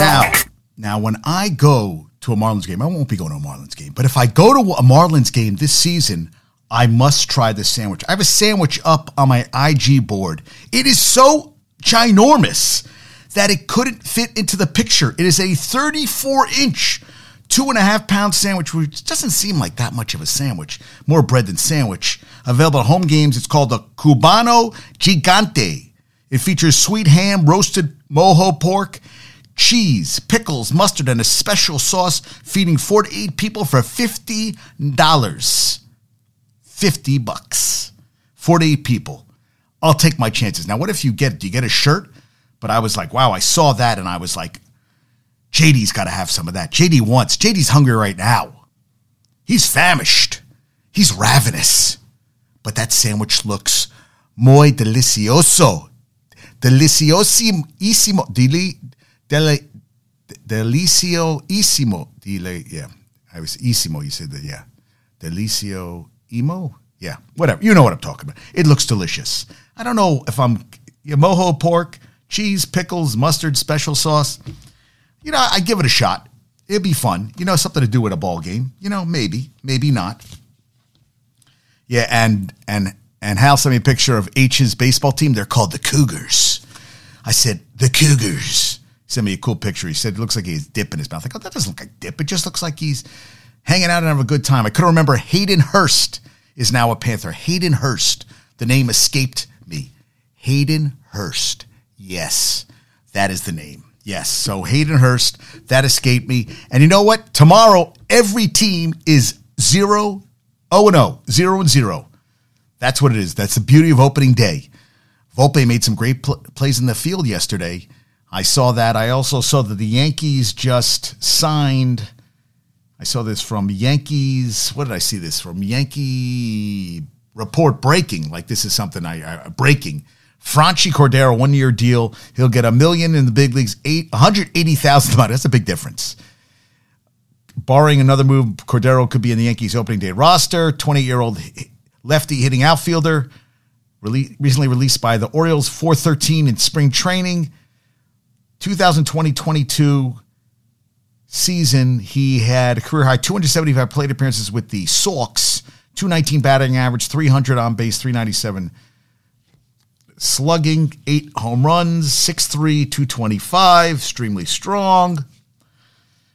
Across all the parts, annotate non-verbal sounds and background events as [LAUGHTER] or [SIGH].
Now, now when I go to a Marlins game, I won't be going to a Marlins game, but if I go to a Marlins game this season, I must try this sandwich. I have a sandwich up on my IG board. It is so ginormous that it couldn't fit into the picture. It is a 34 inch, two and a half pound sandwich, which doesn't seem like that much of a sandwich. More bread than sandwich. Available at home games. It's called the Cubano Gigante. It features sweet ham, roasted mojo pork, cheese, pickles, mustard, and a special sauce, feeding four to eight people for $50. 50 bucks. 4 to eight people. I'll take my chances. Now, what if you get, do you get a shirt? But I was like, wow, I saw that and I was like, JD's got to have some of that. JD wants, JD's hungry right now. He's famished. He's ravenous. But that sandwich looks muy delicioso. Deliciosísimo. Deli, deli, delicioísimo. Dele, yeah. I was isimo. You said that, yeah. Delicio emo? Yeah, whatever. You know what I'm talking about. It looks delicious. I don't know if I'm mojo pork, cheese, pickles, mustard, special sauce. You know, I give it a shot. It'd be fun. You know, something to do with a ball game. You know, maybe, maybe not. Yeah, and and and Hal sent me a picture of H's baseball team. They're called the Cougars. I said the Cougars. Sent me a cool picture. He said it looks like he's dip in his mouth. I go, that doesn't look like dip. It just looks like he's hanging out and having a good time. I couldn't remember Hayden Hurst is now a Panther. Hayden Hurst. The name escaped me. Hayden Hurst. Yes, that is the name. Yes. So Hayden Hurst, that escaped me. And you know what? Tomorrow, every team is 0 0 0, 0 and 0. That's what it is. That's the beauty of opening day. Volpe made some great pl- plays in the field yesterday. I saw that. I also saw that the Yankees just signed I saw this from Yankees. What did I see this from? Yankee report breaking. Like this is something I, I breaking. Franchy Cordero, one year deal. He'll get a million in the big leagues, eight, 180,000 money. That's a big difference. Barring another move, Cordero could be in the Yankees opening day roster. 20 year old lefty hitting outfielder, recently released by the Orioles, 413 in spring training. 2020 22 season, he had a career high 275 plate appearances with the Sox, 219 batting average, 300 on base, 397 slugging, eight home runs, 6'3, 225, extremely strong.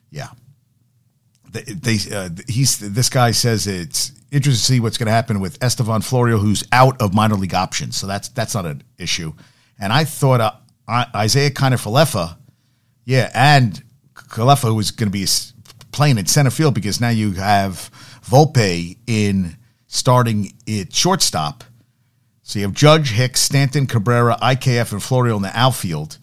Yeah. They, they uh, he's this guy says it's interesting to see what's going to happen with Estevan Florial, who's out of minor league options. So that's that's not an issue. And I thought uh, Isiah Kiner-Falefa, yeah, and Kalefa was going to be playing in center field because now you have Volpe in starting at shortstop. So you have Judge, Hicks, Stanton, Cabrera, IKF, and Florial in the outfield.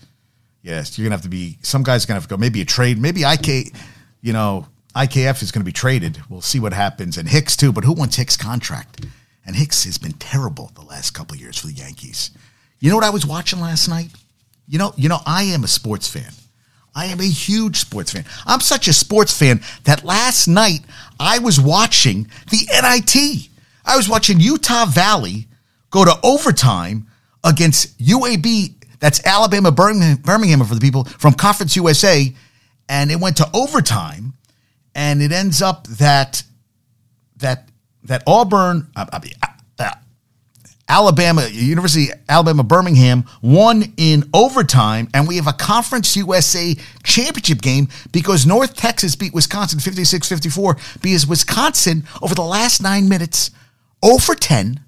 Yes, you're gonna have to be. Some guys gonna have to go. Maybe a trade. Maybe IK. You know, IKF is gonna be traded. We'll see what happens, and Hicks too. But who wants Hicks' contract? And Hicks has been terrible the last couple years for the Yankees. You know what I was watching last night? You know, you know, I am a sports fan. I am a huge sports fan. I'm such a sports fan that last night I was watching the NIT. I was watching Utah Valley go to overtime against UAB. That's Alabama Birmingham for the people from Conference USA. And it went to overtime. And it ends up that that that Auburn, uh, uh, Alabama, University Alabama Birmingham won in overtime, and we have a Conference USA championship game because North Texas beat Wisconsin 56 54 because Wisconsin, over the last nine minutes, 0 for 10,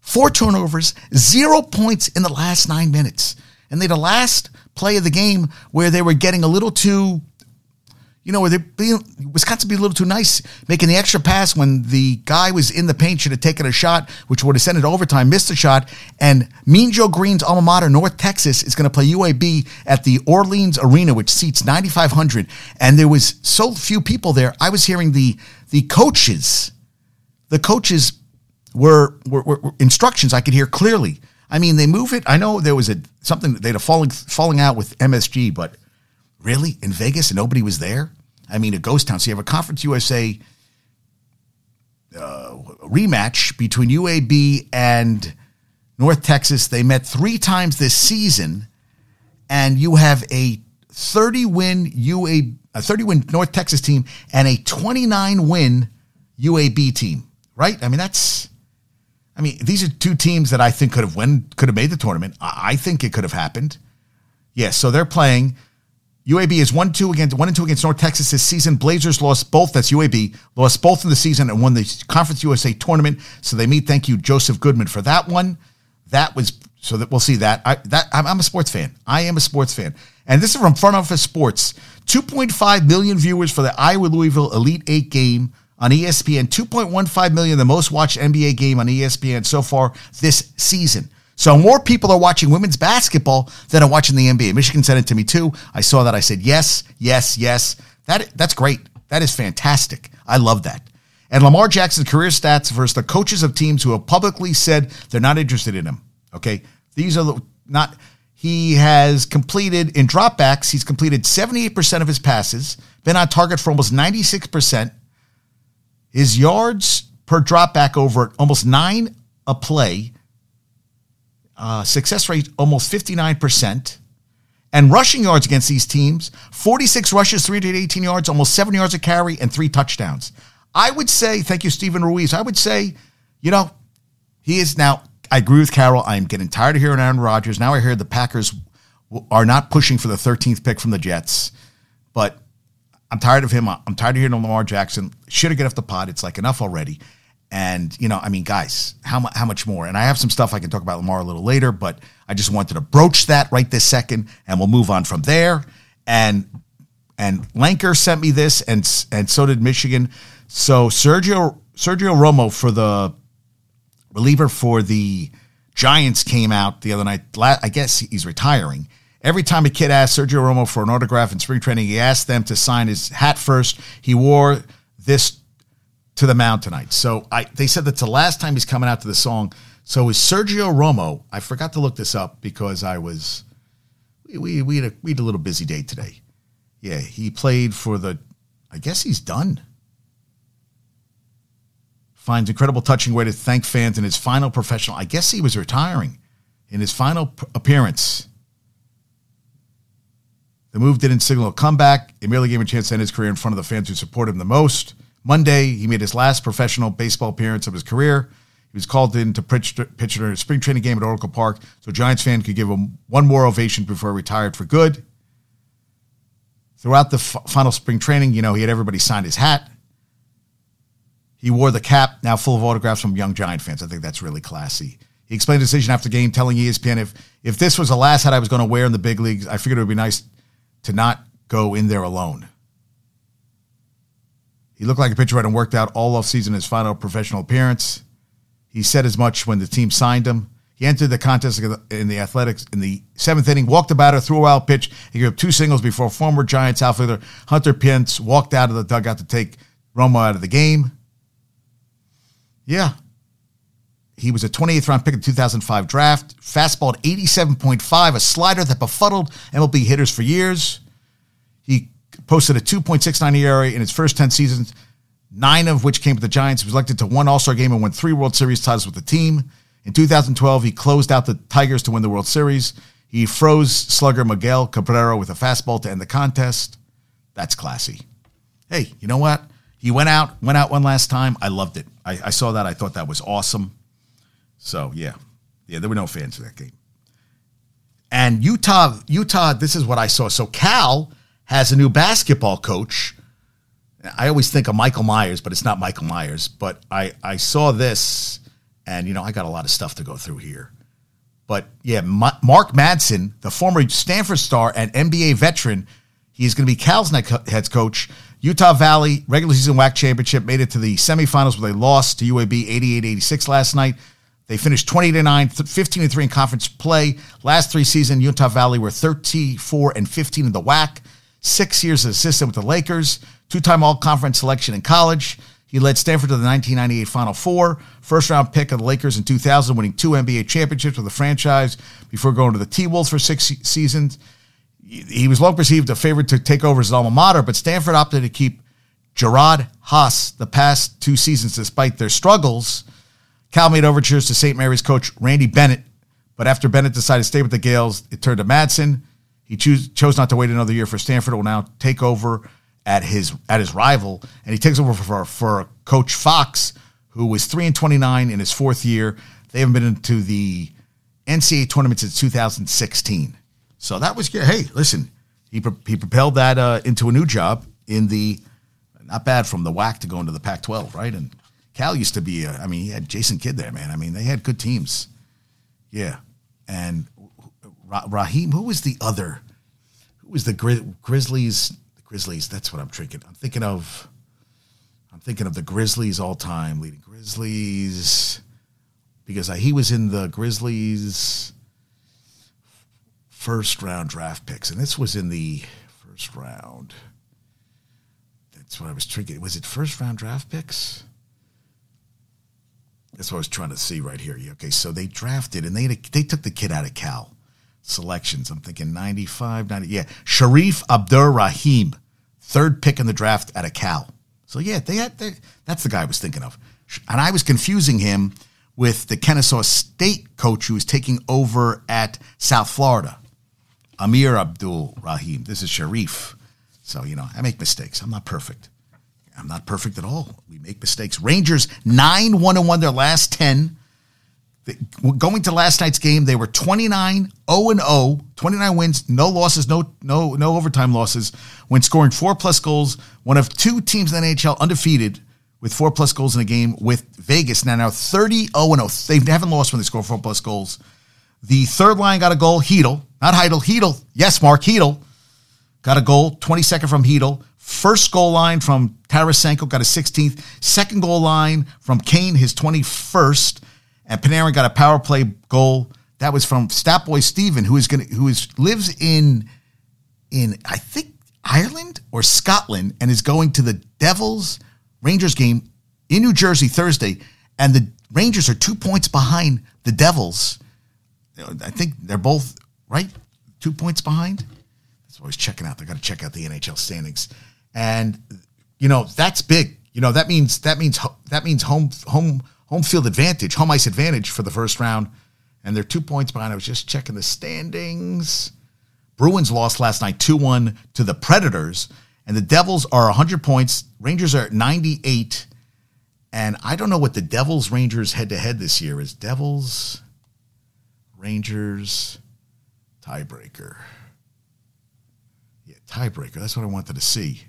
four turnovers, zero points in the last nine minutes. And they had a last play of the game where they were getting a little too you know, they being Wisconsin be a little too nice, making the extra pass when the guy was in the paint, should have taken a shot, which would have sent it overtime, missed the shot. And Mean Joe Greene's alma mater, North Texas, is going to play UAB at the Orleans Arena, which seats 9,500. And there was so few people there. I was hearing the the coaches, the coaches were, were, were instructions I could hear clearly. I mean, they move it. I know there was a something they had a falling falling out with MSG, but really in Vegas and nobody was there. I mean, a ghost town. So you have a Conference USA uh, rematch between UAB and North Texas. They met three times this season, and you have a 30 win UA, a 30 win North Texas team and a 29 win UAB team, right? I mean, that's, I mean, these are two teams that I think could have won, could have made the tournament. I think it could have happened. Yes, yeah, so they're playing. UAB is one two against one and two against North Texas this season. Blazers lost both. That's UAB lost both in the season and won the Conference USA tournament. So they meet. Thank you, Joseph Goodman, for that one. That was so that we'll see that. I that I'm, I'm a sports fan. I am a sports fan, and this is from Front Office Sports. 2.5 million viewers for the Iowa Louisville Elite Eight game on ESPN. 2.15 million, the most watched NBA game on ESPN so far this season. So more people are watching women's basketball than are watching the NBA. Michigan sent it to me too. I saw that. I said yes, yes, yes. That that's great. That is fantastic. I love that. And Lamar Jackson's career stats versus the coaches of teams who have publicly said they're not interested in him. Okay, these are the, not. He has completed in dropbacks. He's completed 78% of his passes. Been on target for almost 96%. His yards per dropback over almost nine a play uh, success rate almost 59%. And rushing yards against these teams 46 rushes, 318 yards, almost seven yards a carry, and three touchdowns. I would say, thank you, Steven Ruiz. I would say, you know, he is now. I agree with Carol. I am getting tired of hearing Aaron Rodgers. Now I hear the Packers are not pushing for the 13th pick from the Jets, but I'm tired of him. I'm tired of hearing Lamar Jackson. Should have get off the pot. It's like enough already. And, you know, I mean, guys, how, how much more? And I have some stuff I can talk about Lamar a little later, but I just wanted to broach that right this second, and we'll move on from there. And and Lanker sent me this, and and so did Michigan. So Sergio Sergio Romo for the reliever for the Giants came out the other night. I guess he's retiring. Every time a kid asked Sergio Romo for an autograph in spring training, he asked them to sign his hat first. He wore this to the mound tonight. So I they said that's the last time he's coming out to the song. So is Sergio Romo? I forgot to look this up because I was we we had a, we had a little busy day today. Yeah, he played for the. I guess he's done. Finds incredible touching way to thank fans in his final professional. I guess he was retiring in his final p- appearance. The move didn't signal a comeback. It merely gave him a chance to end his career in front of the fans who support him the most. Monday, he made his last professional baseball appearance of his career. He was called in to pitch, during a spring training game at Oracle Park, so Giants fans could give him one more ovation before he retired for good. Throughout the f- final spring training, you know, he had everybody sign his hat. He wore the cap, now full of autographs from young Giant fans. I think that's really classy. He explained the decision after the game, telling ESPN if if this was the last hat I was going to wear in the big leagues, I figured it would be nice to not go in there alone. He looked like a pitcher and worked out all offseason his final professional appearance. He said as much when the team signed him. He entered the contest in the Athletics in the seventh inning, walked the batter, threw a wild pitch. He gave up two singles before former Giants outfielder Hunter Pence walked out of the dugout to take Romo out of the game. Yeah. He was a 28th round pick in the 2005 draft. Fastball at 87.5, a slider that befuddled MLB hitters for years. Posted a 2.69 ERA in his first 10 seasons, nine of which came with the Giants. He was elected to one All Star game and won three World Series titles with the team. In 2012, he closed out the Tigers to win the World Series. He froze slugger Miguel Cabrera with a fastball to end the contest. That's classy. Hey, you know what? He went out, went out one last time. I loved it. I, I saw that. I thought that was awesome. So yeah, yeah, there were no fans of that game. And Utah, Utah, this is what I saw. So Cal has a new basketball coach. I always think of Michael Myers, but it's not Michael Myers. But I, I saw this, and you know, I got a lot of stuff to go through here. But yeah, Mark Madsen, the former Stanford star and NBA veteran, he's going to be Cal's next head coach. Utah Valley regular season WAC championship made it to the semifinals where they lost to UAB 88-86 last night. They finished 20 to 9, 15 to 3 in conference play. Last three seasons, Utah Valley were 34 and 15 in the WAC six years as assistant with the Lakers, two time All Conference selection in college. He led Stanford to the 1998 Final Four, first round pick of the Lakers in 2000, winning two NBA championships with the franchise before going to the T Wolves for six seasons. He was long perceived a favorite to take over his alma mater, but Stanford opted to keep Jerod Haase the past two seasons despite their struggles. Cal made overtures to St. Mary's coach Randy Bennett, but after Bennett decided to stay with the Gaels, it turned to Madsen. He choose, chose not to wait another year for Stanford. Will now take over at his at his rival, and he takes over for for Coach Fox, who was three and twenty nine in his fourth year. They haven't been into the NCAA tournament since 2016. So that was Hey, listen, he he propelled that uh, into a new job in the not bad from the WAC to go into the Pac-12, right? And Cal used to be. A, I mean, he had Jason Kidd there, man. I mean, they had good teams. Yeah, and Raheem. Who was the other? Who was the Gri- Grizzlies? The Grizzlies. That's what I'm thinking. I'm thinking of. I'm thinking of the Grizzlies all time leading Grizzlies because I, he was in the Grizzlies first round draft picks, and this was in the first round. That's what I was thinking. Was it first round draft picks? That's what I was trying to see right here. Okay, so they drafted and they they took the kid out of Cal selections. I'm thinking 95, 90. Yeah, Sharif Abdur-Rahim, third pick in the draft at a Cal. So yeah, they had they, that's the guy I was thinking of, and I was confusing him with the Kennesaw State coach who was taking over at South Florida, Amir Abdur-Rahim. This is Sharif. So you know, I make mistakes. I'm not perfect. I'm not perfect at all. We make mistakes. Rangers 9 1 1 their last 10. Going to last night's game, they were 29 0 0, 29 wins, no losses, no no no overtime losses, when scoring four plus goals. One of two teams in the NHL undefeated with four plus goals in a game with Vegas. Now, now 30 0 0. They haven't lost when they score four plus goals. The third line got a goal, Chytil, not Heidel, Chytil. Yes, Mark, Chytil got a goal, 22nd from Chytil. First goal line from Tarasenko got a 16th. Second goal line from Kane, his 21st. And Panarin got a power play goal. That was from Statboy Steven, who is gonna who is lives in in I think Ireland or Scotland and is going to the Devils Rangers game in New Jersey Thursday. And the Rangers are two points behind the Devils. I think they're both right, two points behind. That's was checking out. They got to check out the NHL standings and you know that's big. You know that means that means that means home home home field advantage, home ice advantage for the first round, and they're two points behind. I was just checking the standings. Bruins lost last night 2 1 to the Predators, and the Devils are 100 points. Rangers are at 98. And I don't know what the Devils Rangers head to head this year is. Devils Rangers tiebreaker. Yeah, tiebreaker. That's what I wanted to see.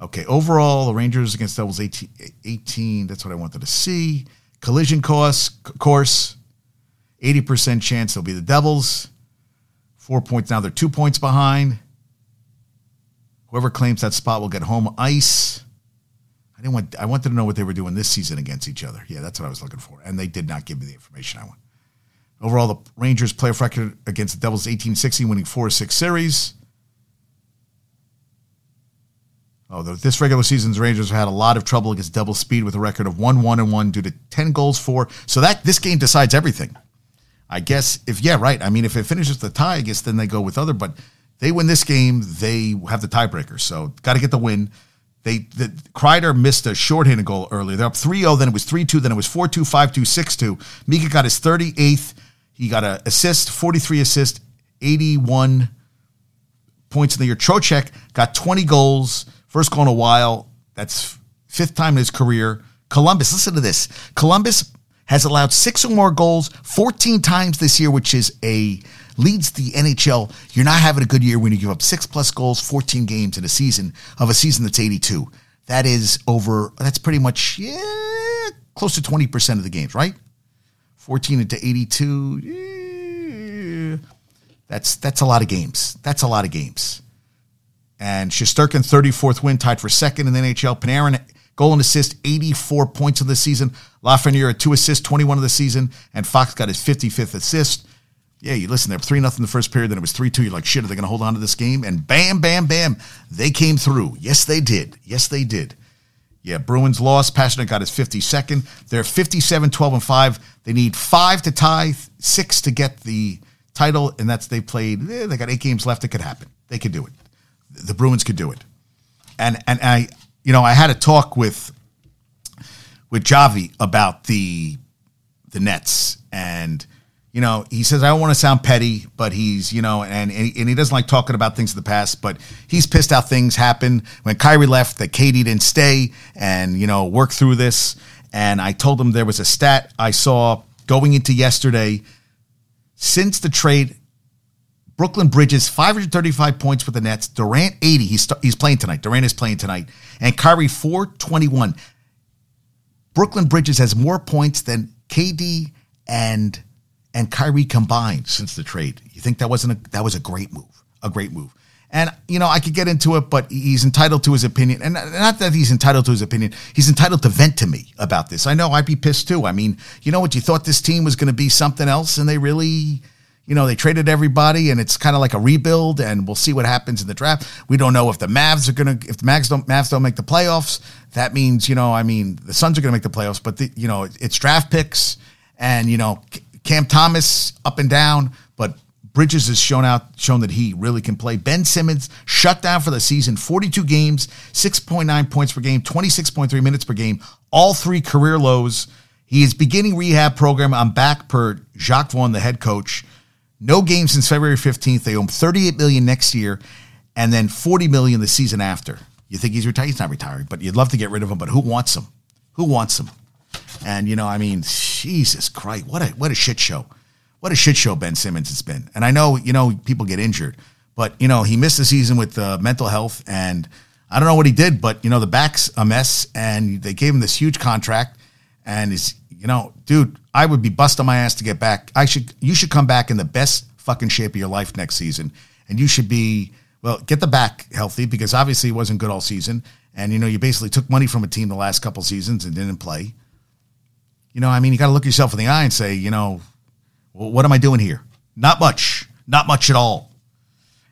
Okay, overall, the Rangers against Devils 18, 18 that's what I wanted to see. Collision course, course, 80% chance they'll be the Devils. Four points now, they're two points behind. Whoever claims that spot will get home ice. I didn't want. I wanted to know what they were doing this season against each other. Yeah, that's what I was looking for, and they did not give me the information I want. Overall, the Rangers playoff record against the Devils 18-16, winning four six series. Oh, this regular season's Rangers had a lot of trouble against double speed with a record of one one and one due to ten goals for. So that this game decides everything. I guess if yeah right. I mean if it finishes the tie, I guess then they go with other. But they win this game, they have the tiebreaker. So got to get the win. They the Kreider missed a shorthanded goal earlier. They're up 3-0, then it was 3-2, then it was 4-2, 5-2, 6-2. Mika got his 38th. He got an assist, 43 assist, 81 points in the year. Trocheck got 20 goals. First goal in a while. That's fifth time in his career. Columbus, listen to this. Columbus has allowed six or more goals 14 times this year, which is a leads the NHL. You're not having a good year when you give up six plus goals, 14 games in a season of a season that's 82. That is over, that's pretty much, yeah, close to 20% of the games, right? 14 into 82. Yeah. That's that's a lot of games. That's a lot of games. And Shesterkin, 34th win, tied for second in the NHL. Panarin, goal and assist, 84 points of the season. Lafreniere, two assists, 21 of the season. And Fox got his 55th assist. Yeah, you listen, they're 3 nothing the first period, then it was 3 2. You're like, shit, are they going to hold on to this game? And bam, bam, bam, they came through. Yes, they did. Yes, they did. Yeah, Bruins lost. Pastrnak got his 52nd. They're 57, 12, and 5. They need five to tie, six to get the title, and that's they played. Eh, they got eight games left. It could happen. They could do it the Bruins could do it. And and I you know I had a talk with with Javi about the the Nets and you know, he says, I don't want to sound petty, but he's, you know, and, and he doesn't like talking about things in the past, but he's pissed out things happened when Kyrie left, that Katie didn't stay and, you know, work through this. And I told him there was a stat I saw going into yesterday. Since the trade, Brooklyn Bridges 535 points with the Nets. Durant 80. He's he's playing tonight. Durant is playing tonight, and Kyrie 421. Brooklyn Bridges has more points than KD and and Kyrie combined since the trade. You think that wasn't a, that was a great move, a great move. And you know, I could get into it, but he's entitled to his opinion, and not that he's entitled to his opinion. He's entitled to vent to me about this. I know I'd be pissed too. I mean, you know what? You thought this team was going to be something else, and they really you know, they traded everybody and it's kind of like a rebuild and we'll see what happens in the draft. We don't know if the Mavs are going to, if the Mavs don't, Mavs don't make the playoffs, that means, you know, I mean, the Suns are going to make the playoffs, but the, you know, it's draft picks and, you know, Cam Thomas up and down, but Bridges has shown out, shown that he really can play. Ben Simmons shut down for the season, 42 games, 6.9 points per game, 26.3 minutes per game, all three career lows. He is beginning rehab program. I'm back per Jacque Vaughn, the head coach. No game since February 15th. They him 38 million next year and then 40 million the season after. You think he's retired? He's not retiring, but you'd love to get rid of him, but who wants him? Who wants him? And you know, I mean, Jesus Christ, what a what a shit show. What a shit show Ben Simmons has been. And I know, you know, people get injured, but you know, he missed the season with uh, mental health and I don't know what he did, but you know, the back's a mess and they gave him this huge contract and he's you know, dude, I would be busting my ass to get back. I should, you should come back in the best fucking shape of your life next season, and you should be well, get the back healthy because obviously it wasn't good all season, and you know you basically took money from a team the last couple seasons and didn't play. You know, I mean, you got to look yourself in the eye and say, you know, well, what am I doing here? Not much, not much at all.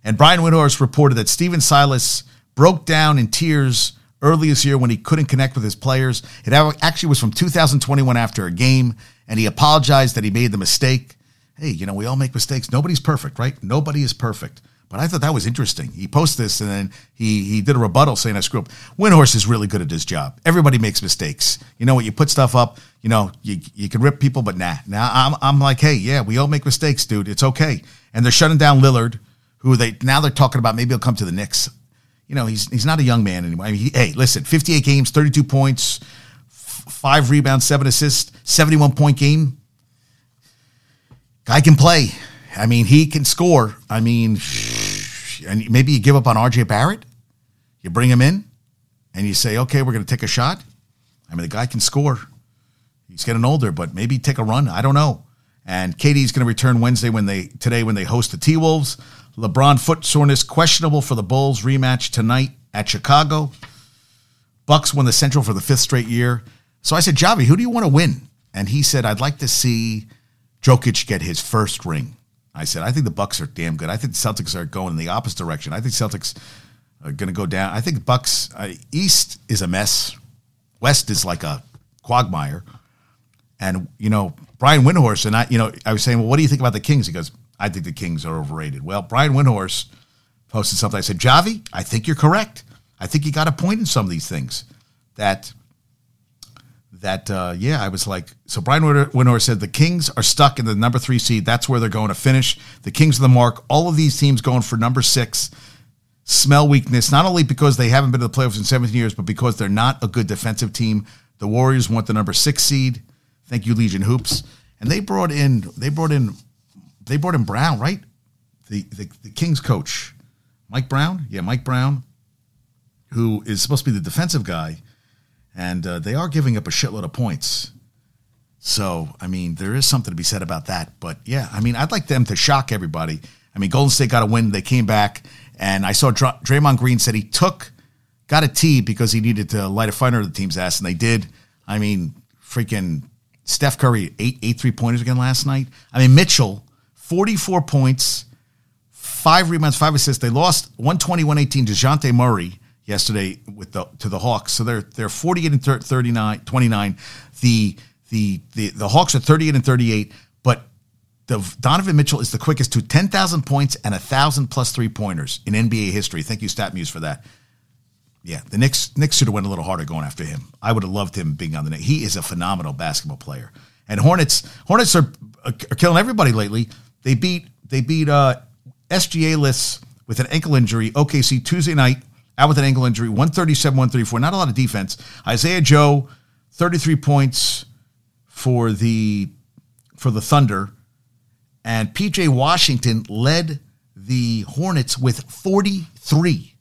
And Brian Windhorst reported that Stephen Silas broke down in tears early this year when he couldn't connect with his players. It actually was from 2021 after a game, and he apologized that he made the mistake. Hey, you know, we all make mistakes. Nobody's perfect, right? Nobody is perfect. But I thought that was interesting. He posted this and then he he did a rebuttal saying I screw up. Windhorst is really good at his job. Everybody makes mistakes. You know what? You put stuff up. You know you you can rip people, but nah. Now I'm I'm like, hey, yeah, we all make mistakes, dude. It's okay. And they're shutting down Lillard, who they now they're talking about maybe he'll come to the Knicks you know, he's he's not a young man anymore. I mean, he, hey, listen, 58 games, 32 points, f- five rebounds, seven assists, 71 point game. Guy can play. I mean, he can score. I mean, [SIGHS] and maybe you give up on RJ Barrett. You bring him in, and you say, okay, we're going to take a shot. I mean, the guy can score. He's getting older, but maybe take a run. I don't know. And KD's going to return Wednesday when they today when they host the T Wolves. LeBron foot soreness questionable for the Bulls rematch tonight at Chicago. Bucks won the Central for the fifth straight year. So I said, Javi, who do you want to win? And he said, I'd like to see Jokic get his first ring. I said, I think the Bucks are damn good. I think the Celtics are going in the opposite direction. I think Celtics are going to go down. I think Bucks uh, East is a mess. West is like a quagmire. And you know, Brian Windhorst and I, you know, I was saying, well, what do you think about the Kings? He goes, I think the Kings are overrated. Well, Brian Windhorst posted something. I said, Javi, I think you're correct. I think you got a point in some of these things. That that uh, yeah, I was like, so Brian Windhorst said the Kings are stuck in the number three seed. That's where they're going to finish. The Kings are the mark. All of these teams going for number six smell weakness, not only because they haven't been to the playoffs in 17 years, but because they're not a good defensive team. The Warriors want the number six seed. Thank you, Legion Hoops. And they brought in they brought in they brought in Brown, right? The, the, the Kings coach, Mike Brown. Yeah, Mike Brown, who is supposed to be the defensive guy, and uh, they are giving up a shitload of points. So, I mean, there is something to be said about that. But yeah, I mean, I'd like them to shock everybody. I mean, Golden State got a win. They came back, and I saw Dr- Draymond Green said he took, got a T because he needed to light a fire under the team's ass, and they did. I mean, freaking Steph Curry, eight, eight three pointers again last night. I mean, Mitchell 44 points, five rebounds, five assists. They lost 120-118 to Dejounte Murray yesterday with the to the Hawks. So they're they're 48 and 39, 29. The the the the Hawks are 38 and 38, but the Donovan Mitchell is the quickest to 10,000 points and 1,000 plus three pointers in NBA history. Thank you, StatMuse, for that. Yeah, the Knicks Knicks should have went a little harder going after him. I would have loved him being on the Knicks. He is a phenomenal basketball player. And Hornets, Hornets are, are killing everybody lately. They beat they beat uh, SGA lists with an ankle injury. OKC Tuesday night out with an ankle injury. 137, 134. Not a lot of defense. Isaiah Joe, 33 points for the for the Thunder, and PJ Washington led the Hornets with 43.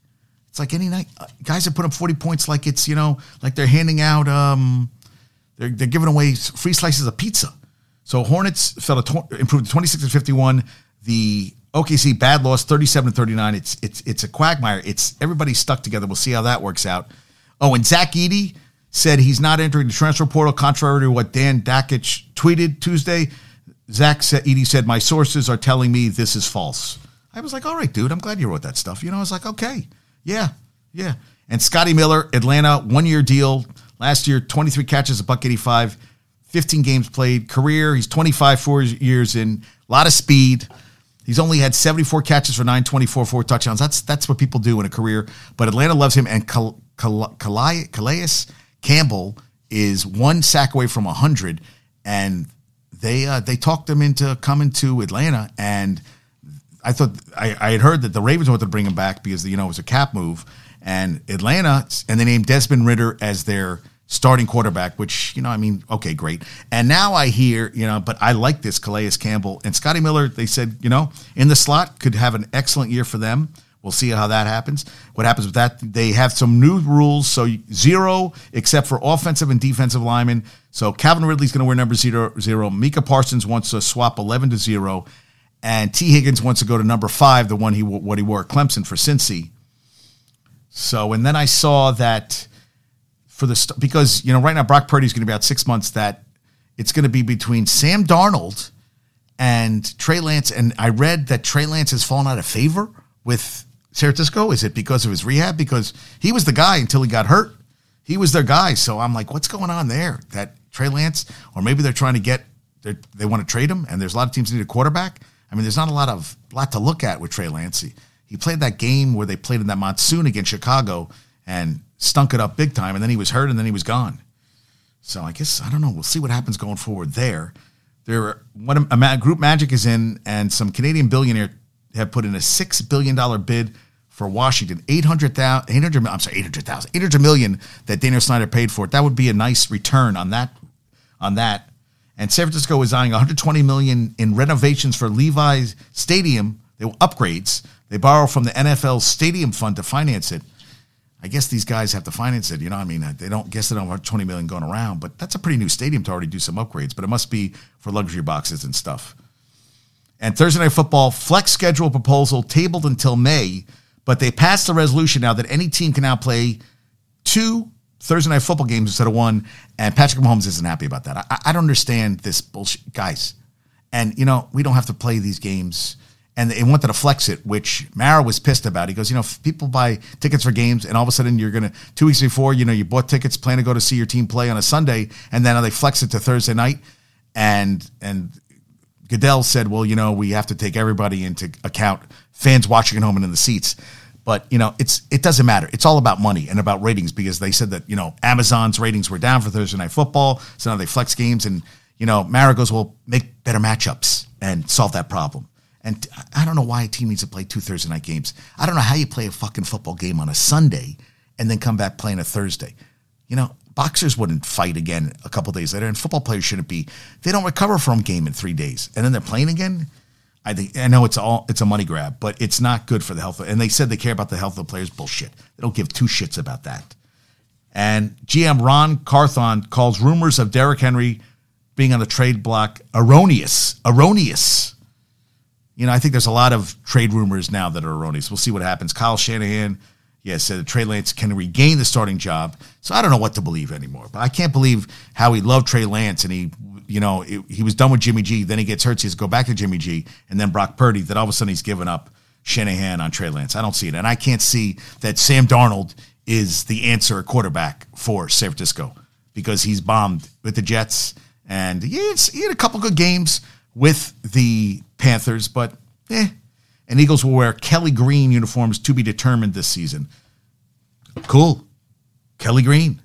It's like any night uh, guys are putting up 40 points like it's, you know, like they're handing out um they're, they're giving away free slices of pizza. So Hornets fell to improved to 26 and 51. The OKC bad loss 37 to 39. It's it's it's a quagmire. It's everybody's stuck together. We'll see how that works out. Oh, and Zach Edey said he's not entering the transfer portal, contrary to what Dan Dakich tweeted Tuesday. Zach said said, My sources are telling me this is false. I was like, all right, dude, I'm glad you wrote that stuff. You know, I was like, okay. Yeah, yeah. And Scotty Miller, Atlanta, one year deal. Last year, 23 catches, a buck 85, 15 games played. Career, he's 25, four years in. A lot of speed. He's only had 74 catches for 924, four touchdowns. That's that's what people do in a career. But Atlanta loves him. And Cal- Cal- Calais, Campbell is one sack away from 100. And they uh, they talked him into coming to Atlanta. And – I thought I, I had heard that the Ravens wanted to bring him back because you know it was a cap move, and Atlanta and they named Desmond Ridder as their starting quarterback, which you know I mean okay great. And now I hear you know, but I like this Calais Campbell and Scotty Miller. They said you know in the slot could have an excellent year for them. We'll see how that happens. What happens with that? They have some new rules. So zero, except for offensive and defensive linemen. So Calvin Ridley's going to wear number zero, zero. Micah Parsons wants to swap 11 to zero and Tee Higgins wants to go to number five, the one he what he wore at Clemson for Cincy. So, and then I saw that for the because you know right now Brock Purdy is going to be out six months. That it's going to be between Sam Darnold and Trey Lance, and I read that Trey Lance has fallen out of favor with San Francisco. Is it because of his rehab? Because he was the guy until he got hurt. He was their guy. So I'm like, what's going on there? That Trey Lance, or maybe they're trying to get they want to trade him, and there's a lot of teams need a quarterback. I mean, there's not a lot of lot to look at with Trey Lance. He, he played that game where they played in that monsoon against Chicago and stunk it up big time, and then he was hurt, and then he was gone. So I guess I don't know. We'll see what happens going forward there. There, what a, a group Magic is in, and some Canadian billionaire have put in a six billion dollar bid for Washington. 800,000, 800, I'm sorry, 800,000, 800 million that Daniel Snyder paid for it. That would be a nice return on that, on that. And San Francisco is eyeing 120 million in renovations for Levi's Stadium. They will upgrades. They borrow from the NFL Stadium Fund to finance it. I guess these guys have to finance it. You know, I mean, they don't guess they don't have 20 million going around, but that's a pretty new stadium to already do some upgrades. But it must be for luxury boxes and stuff. And Thursday Night Football flex schedule proposal tabled until May, but they passed the resolution now that any team can now play two Thursday night football games instead of one, and Patrick Mahomes isn't happy about that. I, I don't understand this bullshit, guys. And you know, we don't have to play these games. And they wanted to flex it, which Mara was pissed about. He goes, you know, people buy tickets for games, and all of a sudden you're gonna two weeks before, you know, you bought tickets, plan to go to see your team play on a Sunday, and then they flex it to Thursday night. And and Goodell said, well, you know, we have to take everybody into account, fans watching at home and in the seats. But you know, it's it doesn't matter. It's all about money and about ratings because they said that you know Amazon's ratings were down for Thursday night football, so now they flex games, and you know Mara goes, well, make better matchups and solve that problem. And I don't know why a team needs to play two Thursday night games. I don't know how you play a fucking football game on a Sunday and then come back playing a Thursday. You know, boxers wouldn't fight again a couple days later, and football players shouldn't be. They don't recover from a game in three days, and then they're playing again. I think I know it's all it's a money grab, but it's not good for the health. Of, and they said they care about the health of the players. Bullshit. They don't give two shits about that. And GM Ron Carthon calls rumors of Derrick Henry being on the trade block erroneous. Erroneous. You know, I think there's a lot of trade rumors now that are erroneous. We'll see what happens. Kyle Shanahan, yes, said Trey Lance can regain the starting job. So I don't know what to believe anymore. But I can't believe how he loved Trey Lance and he you know, it, he was done with Jimmy G. Then he gets hurt. So he has to go back to Jimmy G. And then Brock Purdy. That all of a sudden he's given up Shanahan on Trey Lance. I don't see it. And I can't see that Sam Darnold is the answer quarterback for San Francisco because he's bombed with the Jets. And he had a couple good games with the Panthers, but eh. And Eagles will wear Kelly Green uniforms to be determined this season. Cool. Kelly Green.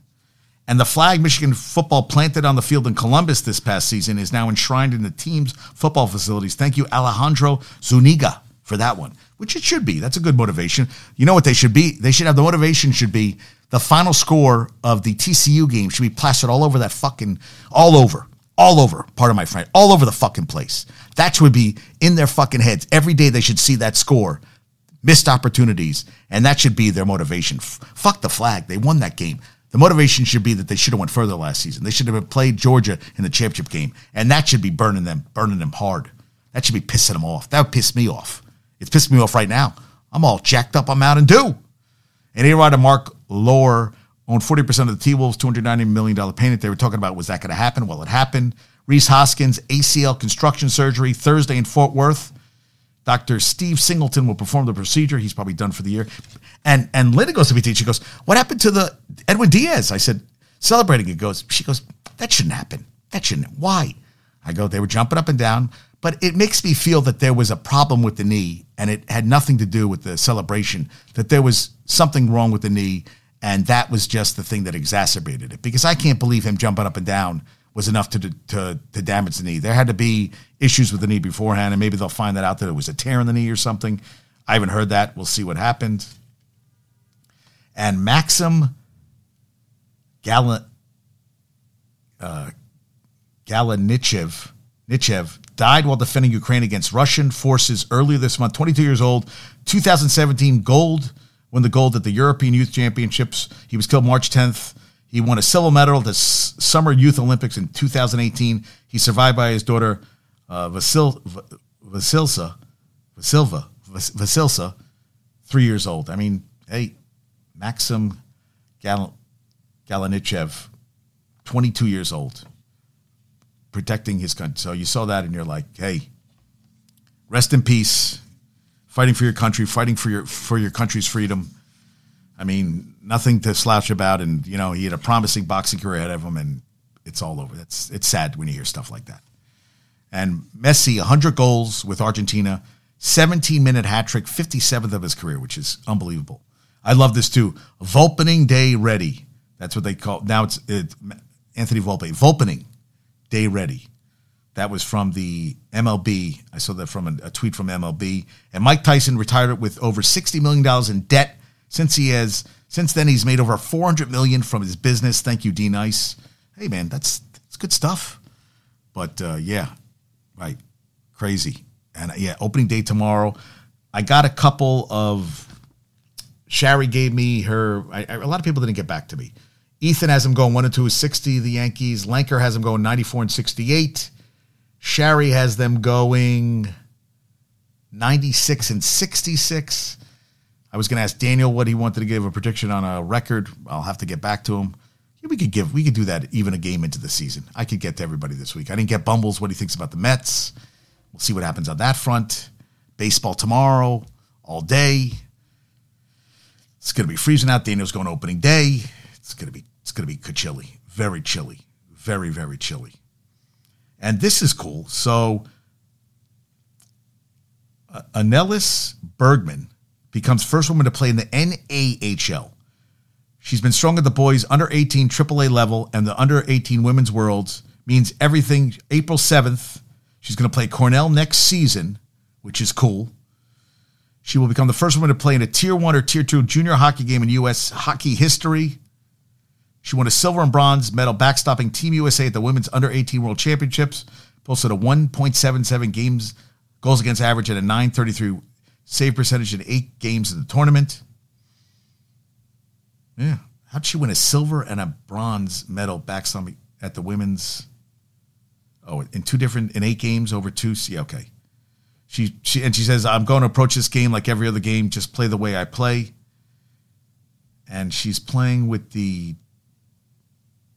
And the flag Michigan football planted on the field in Columbus this past season is now enshrined in the team's football facilities. Thank you, Alejandro Zuniga, for that one, which it should be. That's a good motivation. You know what they should be? They should have the motivation should be the final score of the TCU game should be plastered all over that fucking, all over, all over, part of my friend, all over the fucking place. That should be in their fucking heads. Every day they should see that score, missed opportunities, and that should be their motivation. F- fuck the flag. They won that game. The motivation should be that they should have went further last season. They should have played Georgia in the championship game, and that should be burning them, burning them hard. That should be pissing them off. That would piss me off. It's pissing me off right now. I'm all jacked up. I'm Mountain Dew. And A-Rod and Marc Lore owned 40% of the T-Wolves, $290 million payment. They were talking about, was that going to happen? Well, it happened. Rhys Hoskins, ACL construction surgery Thursday in Fort Worth. Dr. Steve Singleton will perform the procedure. He's probably done for the year. And and Linda goes to me, she goes, What happened to the Edwin Diaz? I said, celebrating it goes, she goes, That shouldn't happen. That shouldn't. Why? I go, they were jumping up and down, but it makes me feel that there was a problem with the knee and it had nothing to do with the celebration, that there was something wrong with the knee, and that was just the thing that exacerbated it. Because I can't believe him jumping up and down was enough to, to, to damage the knee. There had to be issues with the knee beforehand, and maybe they'll find that out that it was a tear in the knee or something. I haven't heard that. We'll see what happened. And Maxim Gala, uh, Galinichev Nichev died while defending Ukraine against Russian forces earlier this month. 22 years old, 2017 gold, won the gold at the European Youth Championships. He was killed March 10th he won a silver medal at the Summer Youth Olympics in 2018. He's survived by his daughter, uh, Vasil, Vasilsa, Vasilva, Vasilsa, three years old. I mean, hey, Maxim Gal- Galinichev, 22 years old, protecting his country. So you saw that and you're like, hey, rest in peace, fighting for your country, fighting for your for your country's freedom. I mean, nothing to slouch about. And, you know, he had a promising boxing career ahead of him, and it's all over. It's, it's sad when you hear stuff like that. And Messi, 100 goals with Argentina, 17 minute hat trick, 57th of his career, which is unbelievable. I love this too. Volpening Day Ready. That's what they call now. It's it, Anthony Volpe. Volpening Day Ready. That was from the MLB. I saw that from a, a tweet from MLB. And Mike Tyson retired with over $60 million in debt since he has since then he's made over 400 million from his business. Thank you, D Nice. Hey man, that's that's good stuff. But uh, yeah, right, crazy. And uh, yeah, opening day tomorrow. I got a couple of. Shari gave me her. I, I, a lot of people didn't get back to me. Ethan has him going one and two, 60. The Yankees. Lanker has him going 94 and 68. Shari has them going 96 and 66. I was going to ask Daniel what he wanted to give a prediction on a record. I'll have to get back to him. Yeah, we could give we could do that even a game into the season. I could get to everybody this week. I didn't get Bumbles what he thinks about the Mets. We'll see what happens on that front. Baseball tomorrow, all day. It's going to be freezing out. Daniel's going opening day. It's going to be it's going to be chilly, very chilly, very very chilly. And this is cool. So, uh, Annelies Bergmann becomes first woman to play in the NAHL. She's been strong at the boys under 18 AAA level and the under 18 women's worlds. Means everything. April 7th, she's going to play Cornell next season, which is cool. She will become the first woman to play in a tier one or tier two junior hockey game in U.S. hockey history. She won a silver and bronze medal backstopping Team USA at the Women's Under 18 World Championships. Posted a 1.77 games goals against average and a 933 save percentage in eight games in the tournament. Yeah. How'd she win a silver and a bronze medal backstopping at the women's? Oh, in two different in eight games over two. See, okay. She she and she says, I'm going to approach this game like every other game, just play the way I play. And she's playing with the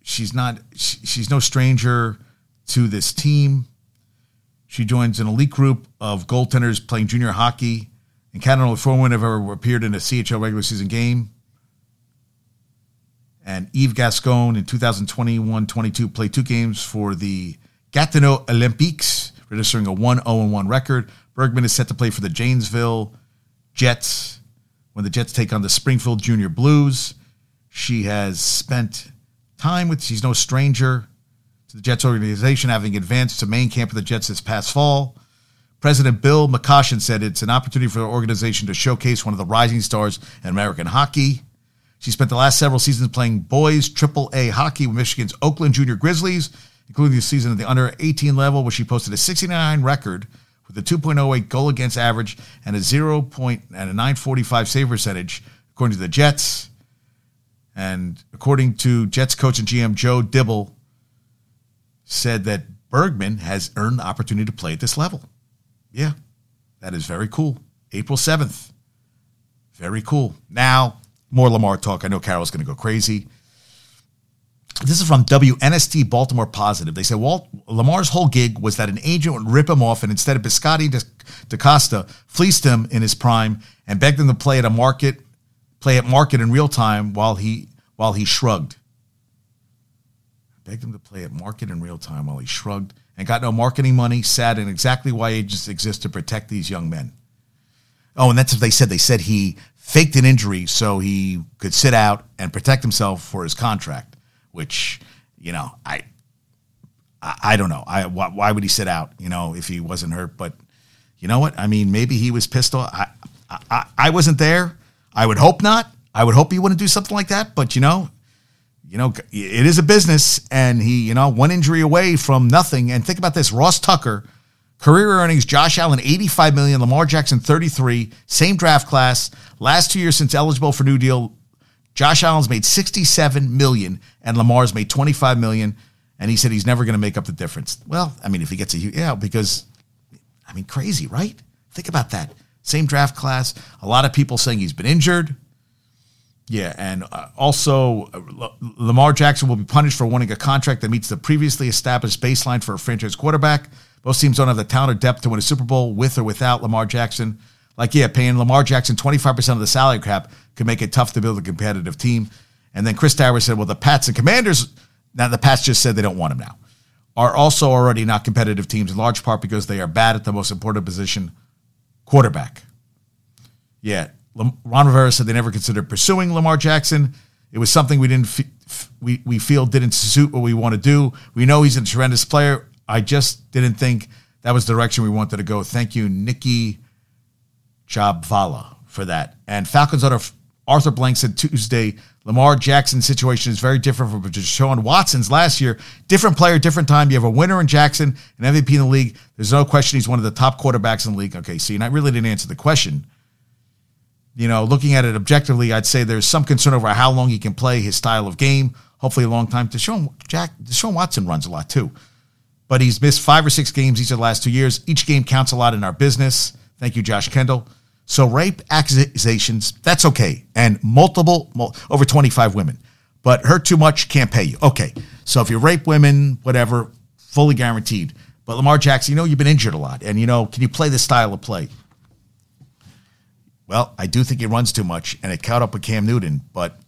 she's not she, she's no stranger to this team. She joins an elite group of goaltenders playing junior hockey and Canada only four women have ever appeared in a CHL regular season game. And Eve Gascon in 2021-22 played two games for the Gatineau Olympiques, registering a 1-0-1 record. Bergmann is set to play for the Janesville Jets when the Jets take on the Springfield Junior Blues. She has spent time with. She's no stranger to the Jets organization, having advanced to main camp of the Jets this past fall. President Bill McCoshen said it's an opportunity for the organization to showcase one of the rising stars in American hockey. She spent the last several seasons playing boys Triple A hockey with Michigan's Oakland Junior Grizzlies, including the season at the under 18 level, where she posted a 69 record with a 2.08 goal against average and a 0. Point, and a 945 save percentage, according to the Jets. And according to Jets coach and GM Joe Dibble, said that Bergmann has earned the opportunity to play at this level. Yeah, that is very cool. April 7th. Very cool. Now, more Lamar talk. I know Carol's going to go crazy. This is from WNST Baltimore Positive. They said Walt Lamar's whole gig was that an agent would rip him off, and instead of Bisciotti DeCosta fleeced him in his prime and begged him to play at a market, play at market in real time while he while he shrugged. I begged him to play at market in real time while he shrugged and got no marketing money. Sad and exactly why agents exist to protect these young men. Oh, and that's what they said. They said he faked an injury so he could sit out and protect himself for his contract which you know I I, don't know. I why, why, would he sit out? You know, if he wasn't hurt. But you know what? I mean, maybe he was pissed off. I, I I wasn't there. I would hope not. I would hope he wouldn't do something like that. But you know, you know, it is a business, and he, you know, one injury away from nothing. And think about this: Ross Tucker, career earnings, Josh Allen, eighty-five million, Lamar Jackson, thirty-three, same draft class, last two years since eligible for New Deal. Josh Allen's made 67 million and Lamar's made 25 million and he said he's never going to make up the difference. Well, I mean if he gets a yeah, because I mean crazy, right? Think about that. Same draft class, a lot of people saying he's been injured. Yeah, and uh, also uh, Lamar Jackson will be punished for wanting a contract that meets the previously established baseline for a franchise quarterback. Most teams don't have the talent or depth to win a Super Bowl with or without Lamar Jackson. Like, yeah, paying Lamar Jackson 25% of the salary cap could make it tough to build a competitive team. And then Chris Towers said, well, the Pats and Commanders, now the Pats just said they don't want him now, are also already not competitive teams in large part because they are bad at the most important position, quarterback. Yeah, Ron Rivera said they never considered pursuing Lamar Jackson. It was something we didn't we we feel didn't suit what we want to do. We know he's a tremendous player. I just didn't think that was the direction we wanted to go. Thank you, Nicki Jhabvala for that. And Falcons owner Arthur Blank said Tuesday Lamar Jackson's situation is very different from Deshaun Watson's last year. Different player, different time. You have a winner in Jackson, an MVP in the league. There's no question he's one of the top quarterbacks in the league. Okay, see, I really didn't answer the question. You know, looking at it objectively, I'd say there's some concern over how long he can play, his style of game. Hopefully, a long time. Deshaun Jack Deshaun Watson runs a lot too, but he's missed five or six games each of the last two years. Each game counts a lot in our business. Thank you, Josh Kendall. So rape accusations, that's okay. And multiple, over 25 women. But hurt too much, can't pay you. Okay. So if you rape women, whatever, fully guaranteed. But Lamar Jackson, you know, you've been injured a lot. And, you know, can you play this style of play? Well, I do think he runs too much, and it caught up with Cam Newton. But,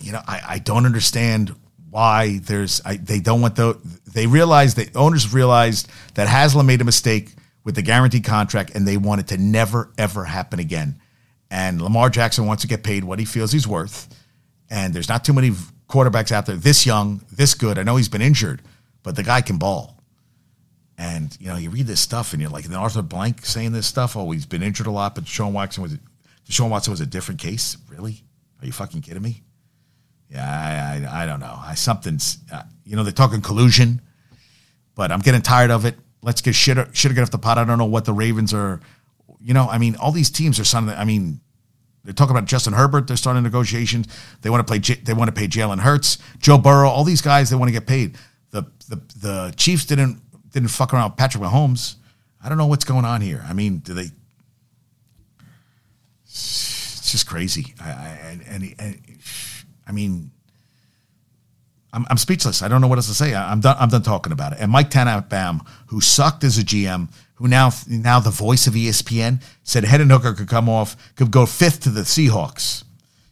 you know, I, I don't understand why there's, I, they don't want the, they realize, the owners realized that Haslam made a mistake – with the guaranteed contract, and they want it to never, ever happen again. And Lamar Jackson wants to get paid what he feels he's worth. And there's not too many quarterbacks out there this young, this good. I know he's been injured, but the guy can ball. And you know, you read this stuff, and you're like, and Arthur Blank saying this stuff. Oh, he's been injured a lot, but Deshaun Watson was Deshaun Watson was a different case. Really? Are you fucking kidding me? Yeah, I, I, I don't know. I something's, uh, you know, they're talking collusion, but I'm getting tired of it. Let's get shit should get off the pot. I don't know what the Ravens are. You know, I mean, all these teams are signing. I mean, they're talking about Justin Herbert. They're starting negotiations. They want to play. They want to pay Jalen Hurts, Joe Burrow. All these guys they want to get paid. The the the Chiefs didn't didn't fuck around with Patrick Mahomes. I don't know what's going on here. I mean, do they? It's just crazy. I, I and, and I mean, I'm, I'm speechless. I don't know what else to say. I, am done. I'm done talking about it. And Mike Tannenbaum, who sucked as a GM, who now now the voice of ESPN, said Hendon Hooker could come off, could go fifth to the Seahawks.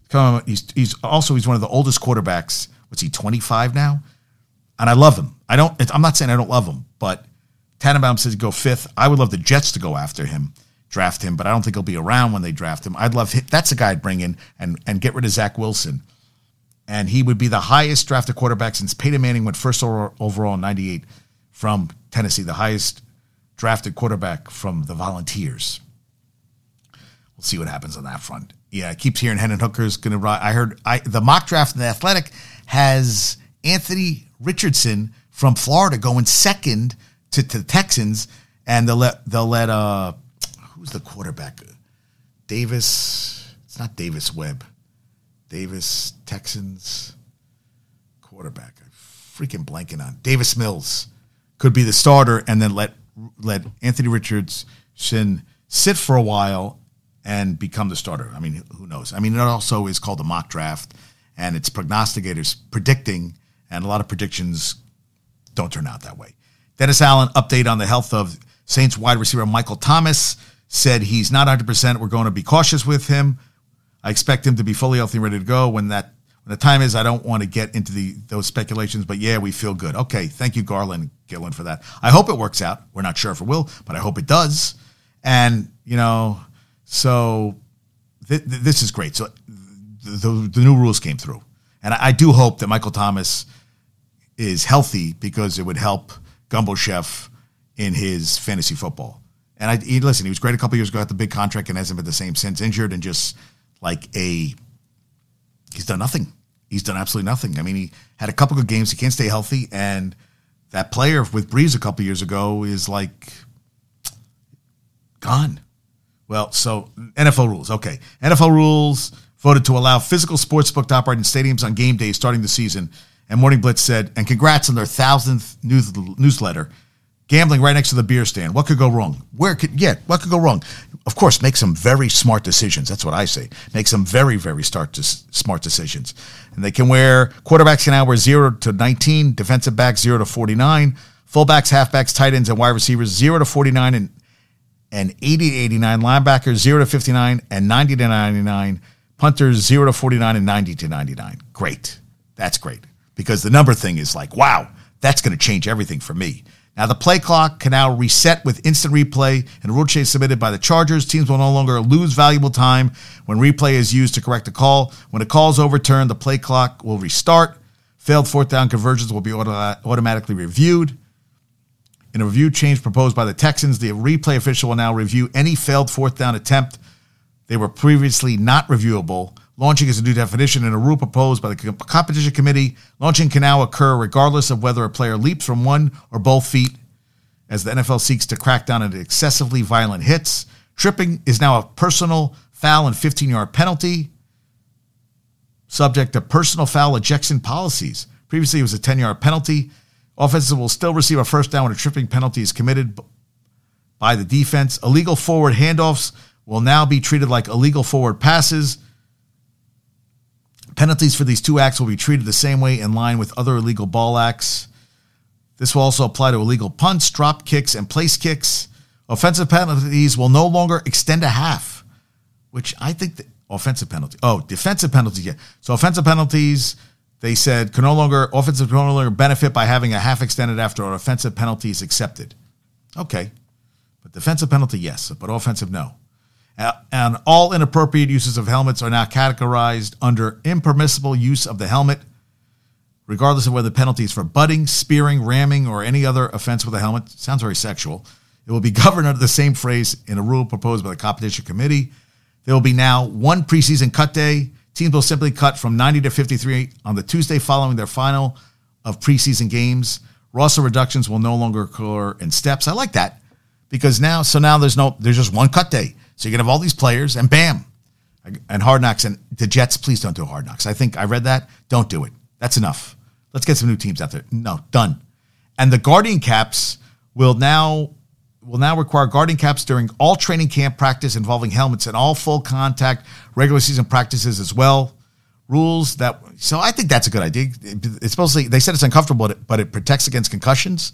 Come, he's he's also he's one of the oldest quarterbacks. What's he 25 now? And I love him. I don't. I'm not saying I don't love him, but Tannenbaum says go fifth. I would love the Jets to go after him, draft him, but I don't think he'll be around when they draft him. I'd love him. That's a guy I'd bring in and and get rid of Zach Wilson and he would be the highest drafted quarterback since Peyton Manning went first overall in '98 from Tennessee, the highest drafted quarterback from the Volunteers. We'll see what happens on that front. Yeah, I keeps hearing Hendon Hooker's going to ride. I heard I, the mock draft in the Athletic has Anthony Richardson from Florida going second to, to the Texans, and they'll let they'll let uh who's the quarterback? Davis. It's not Davis Webb. Davis Texans quarterback. I'm freaking blanking on Davis Mills could be the starter, and then let let Anthony Richardson sit for a while and become the starter. I mean, who knows? I mean, it also is called a mock draft, and it's prognosticators predicting, and a lot of predictions don't turn out that way. Dennis Allen update on the health of Saints wide receiver Michael Thomas said he's not 100%. We're going to be cautious with him. I expect him to be fully healthy and ready to go when that when the time is. I don't want to get into the those speculations, but yeah, we feel good. Okay, thank you, Garland Gillen, for that. I hope it works out. We're not sure if it will, but I hope it does. And you know, so th- th- this is great. So the, the, the, new rules came through, and I, I, do hope that Michael Thomas is healthy because it would help Gumbo Chef in his fantasy football. And I he, listen, he was great a couple years ago, got the big contract, and hasn't been the same since. Injured and just like a, he's done nothing. He's done absolutely nothing. I mean, he had a couple good games. He can't stay healthy, and that player with Brees a couple years ago is like gone. Well, so NFL rules. Okay. NFL rules voted to allow physical sportsbook to operate in stadiums on game days starting the season. And Morning Blitz said, and congrats on their thousandth news, newsletter. Gambling right next to the beer stand. What could go wrong? Where could, yeah, what could go wrong? Of course, make some very smart decisions. That's what I say. Make some very, very start to smart decisions. And they can wear, quarterbacks can now wear 0 to 19, defensive backs 0 to 49, fullbacks, halfbacks, tight ends, and wide receivers 0 to 49, and and 80 to 89, linebackers 0 to 59 and 90 to 99, punters 0 to 49 and 90 to 99. Great. That's great because the number thing is like, wow, that's going to change everything for me. Now, the play clock can now reset with instant replay and rule change submitted by the Chargers. Teams will no longer lose valuable time when replay is used to correct a call. When a call is overturned, the play clock will restart. Failed fourth down conversions will be auto- automatically reviewed. In a review change proposed by the Texans, the replay official will now review any failed fourth down attempt. They were previously not reviewable. Launching is a new definition in a rule proposed by the competition committee. Launching can now occur regardless of whether a player leaps from one or both feet, as the NFL seeks to crack down on excessively violent hits. Tripping is now a personal foul and 15 yard penalty, subject to personal foul ejection policies. Previously, it was a 10 yard penalty. Offenses will still receive a first down when a tripping penalty is committed by the defense. Illegal forward handoffs will now be treated like illegal forward passes. Penalties for these two acts will be treated the same way in line with other illegal ball acts. This will also apply to illegal punts, drop kicks, and place kicks. Offensive penalties will no longer extend a half, which I think the offensive penalty. Oh, defensive penalties. Yeah. So offensive penalties they said can no longer offensive can no longer benefit by having a half extended after an offensive penalty is accepted. Okay, but defensive penalty yes, but offensive no. And all inappropriate uses of helmets are now categorized under impermissible use of the helmet, regardless of whether the penalty is for butting, spearing, ramming, or any other offense with a helmet. Sounds very sexual. It will be [LAUGHS] governed under the same phrase in a rule proposed by the competition committee. There will be now one preseason cut day Teams will simply cut from 90 to 53 on the Tuesday following their final of preseason games. Roster reductions will no longer occur in steps. I like that because now, so now there's no, there's just one cut day. So you're gonna have all these players, and bam, and Hard Knocks and the Jets. Please don't do Hard Knocks. I think I read that. Don't do it. That's enough. Let's get some new teams out there. No, done. And the Guardian Caps will now will now require guarding caps during all training camp practice involving helmets and all full contact regular season practices as well. Rules that so I think that's a good idea. It's supposedly they said it's uncomfortable, but it protects against concussions.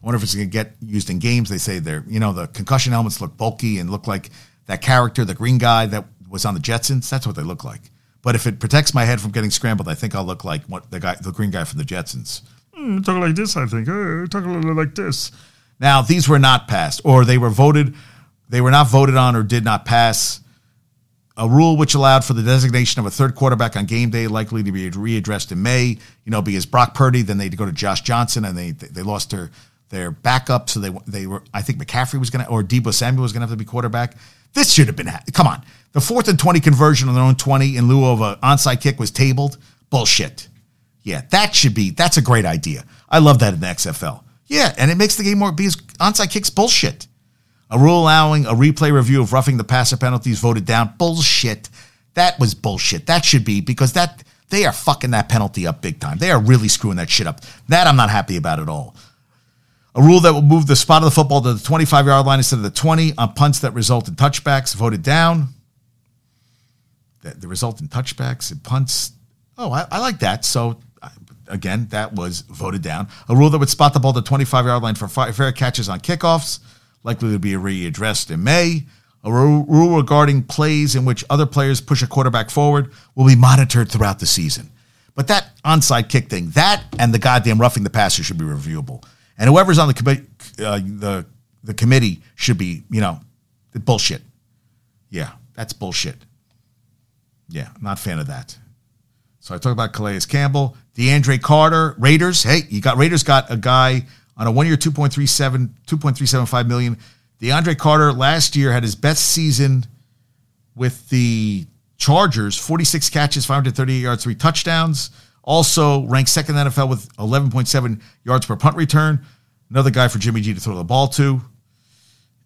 I wonder if it's going to get used in games. They say they're you know the concussion helmets look bulky and look like that character, the green guy that was on the Jetsons. That's what they look like. But if it protects my head from getting scrambled, I think I'll look like what the guy, the green guy from the Jetsons. Mm, talk like this, I think. Uh, talk a little like this. Now, these were not passed, or they were voted, they were not voted on or did not pass a rule which allowed for the designation of a third quarterback on game day, likely to be readdressed in May. You know, because Brock Purdy, then they'd go to Josh Johnson, and they they lost their their backup, so they they were. I think McCaffrey was going to, or Deebo Samuel was going to have to be quarterback. This should have been. Come on, the fourth and twenty conversion on their own twenty in lieu of an onside kick was tabled. Bullshit. Yeah, that should be. That's a great idea. I love that in the XFL. Yeah, and it makes the game more because onside kicks bullshit. A rule allowing a replay review of roughing the passer penalties voted down. Bullshit. That was bullshit. That should be because that they are fucking that penalty up big time. They are really screwing that shit up. That I'm not happy about at all. A rule that will move the spot of the football to the 25 yard line instead of the 20 on punts that result in touchbacks voted down. The, the result in touchbacks and punts. Oh, I, I like that. So again, that was voted down. A rule that would spot the ball to the 25 yard line for fair catches on kickoffs likely to be readdressed in May. A rule regarding plays in which other players push a quarterback forward will be monitored throughout the season. But that onside kick thing, that and the goddamn roughing the passer should be reviewable. And whoever's on the committee, uh, the the committee should be, you know, bullshit. Yeah, that's bullshit. Yeah, not fan of that. So I talk about Calais Campbell, DeAndre Carter, Raiders. Hey, you got Raiders got a guy on a one year 2.37, 2.375 million. DeAndre Carter last year had his best season with the Chargers 46 catches, 538 yards, three touchdowns. Also ranked second in the NFL with 11.7 yards per punt return. Another guy for Jimmy G to throw the ball to.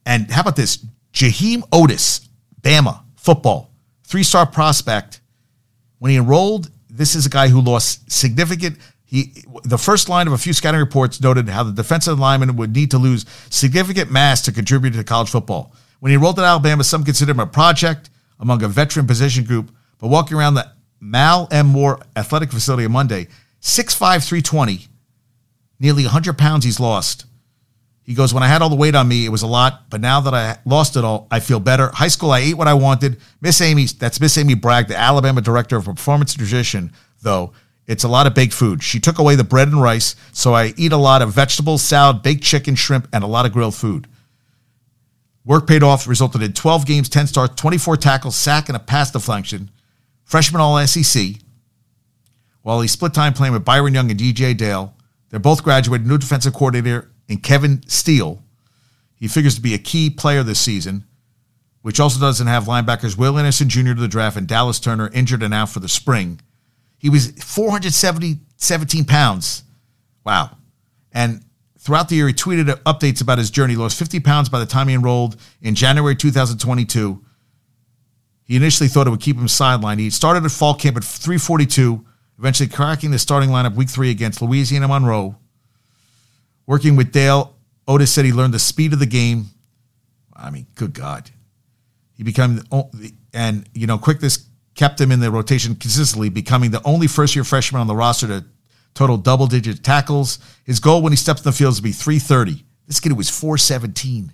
And how about this? Jaheim Oatis, Bama, football, three star prospect. When he enrolled, this is a guy who lost significant he, the first line of a few scouting reports noted how the defensive lineman would need to lose significant mass to contribute to college football. When he enrolled at Alabama, some considered him a project among a veteran position group, but walking around the Mal M. Moore Athletic Facility on Monday, 6'5", 320, nearly 100 pounds he's lost. He goes, when I had all the weight on me, it was a lot, but now that I lost it all, I feel better. High school, I ate what I wanted. Miss Amy, that's Miss Amy Bragg, the Alabama director of performance nutrition, though, it's a lot of baked food. She took away the bread and rice, so I eat a lot of vegetables, salad, baked chicken, shrimp, and a lot of grilled food. Work paid off, resulted in 12 games, 10 starts, 24 tackles, sack, and a pass deflection. Freshman All SEC. While he split time playing with Byron Young and DJ Dale, they're both graduated new defensive coordinator in Kevin Steele. He figures to be a key player this season, which also doesn't have linebackers Will Anderson Jr. to the draft and Dallas Turner injured and out for the spring. He was 470, 17 pounds. Wow. And throughout the year, he tweeted updates about his journey. He lost 50 pounds by the time he enrolled in January 2022. He initially thought it would keep him sidelined. He started at fall camp at 342, eventually cracking the starting lineup week three against Louisiana Monroe. Working with Dale, Oatis said he learned the speed of the game. I mean, good God. He became, and, you know, quickness kept him in the rotation consistently, becoming the only first year freshman on the roster to total double digit tackles. His goal when he stepped in the field is to be 330. This kid was 417.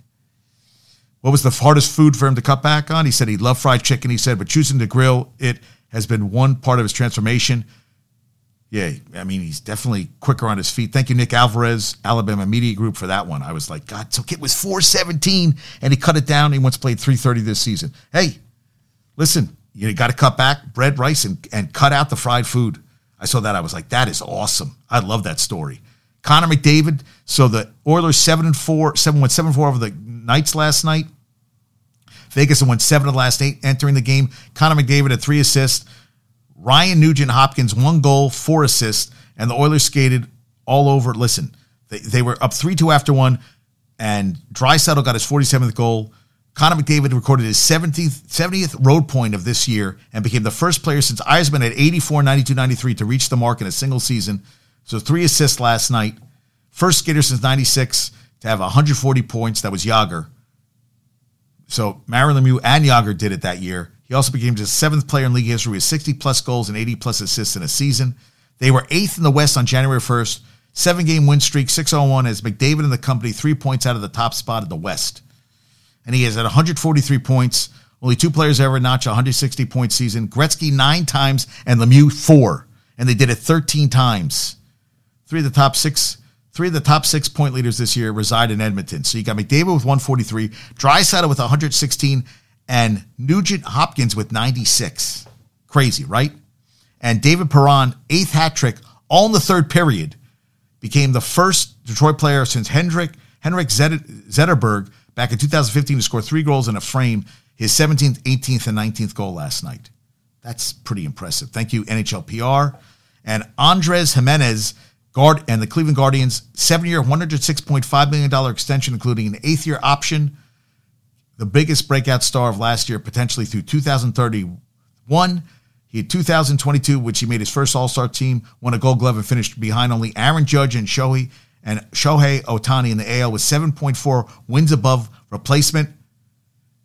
What was the hardest food for him to cut back on? He said he loved fried chicken. He said, but choosing to grill it has been one part of his transformation. Yeah, I mean, he's definitely quicker on his feet. Thank you, Nick Alvarez, Alabama Media Group, for that one. I was like, God, so it was 417 and he cut it down. He once played 330 this season. Hey, listen, you got to cut back bread, rice, and, and cut out the fried food. I saw that. I was like, that is awesome. I love that story. Connor McDavid. So the Oilers seven and four, seven went seven four over the Knights last night. Vegas won seven of the last eight entering the game. Connor McDavid had three assists. Ryan Nugent Hopkins one goal, four assists, and the Oilers skated all over. Listen, they, they were up three two after one, and Draisaitl got his forty seventh goal. Connor McDavid recorded his 70th, 70th road point of this year and became the first player since Yzerman at 84, 92, 93 to reach the mark in a single season. So three assists last night. First skater since 96 to have 140 points. That was Jagr. So Mario Lemieux and Jagr did it that year. He also became the seventh player in league history with 60 plus goals and 80 plus assists in a season. They were eighth in the West on January 1st. Seven game win streak, 6 1 as McDavid and the company three points out of the top spot in the West and he is at 143 points. Only two players ever notch a 160 point season. Gretzky nine times and Lemieux four, and they did it 13 times. Three of the top six, three of the top six point leaders this year reside in Edmonton. So you got McDavid with 143, Draisaitl with 116, and Nugent Hopkins with 96. Crazy, right? And David Perron, eighth hat trick, all in the third period, became the first Detroit player since Hendrik Henrik Zetterberg back in 2015 to score three goals in a frame, his 17th, 18th, and 19th goal last night. That's pretty impressive. Thank you, NHL PR. And Andres Gimenez, guard and the Cleveland Guardians, seven-year, $106.5 million extension, including an eighth-year option. The biggest breakout star of last year, potentially through 2031. He had 2022, which he made his first All-Star team, won a Gold Glove, and finished behind only Aaron Judge and Shohei and Shohei Ohtani in the AL with 7.4 wins above replacement.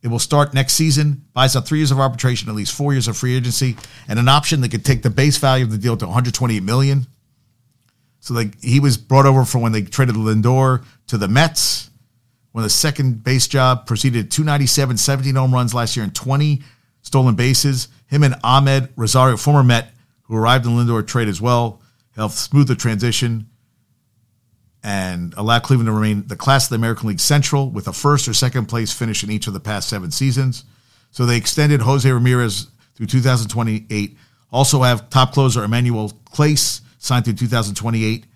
It will start next season, buys out three years of arbitration, at least four years of free agency, and an option that could take the base value of the deal to 128 million. So like he was brought over from when they traded Lindor to the Mets. When the second base job proceeded 297, 17 home runs last year and 20 stolen bases. Him and Amed Rosario, former Met, who arrived in Lindor trade as well, helped smooth the transition and allow Cleveland to remain the class of the American League Central with a first or second place finish in each of the past seven seasons. So they extended Jose Ramirez through 2028. Also have top closer Emmanuel Clase signed through 2028.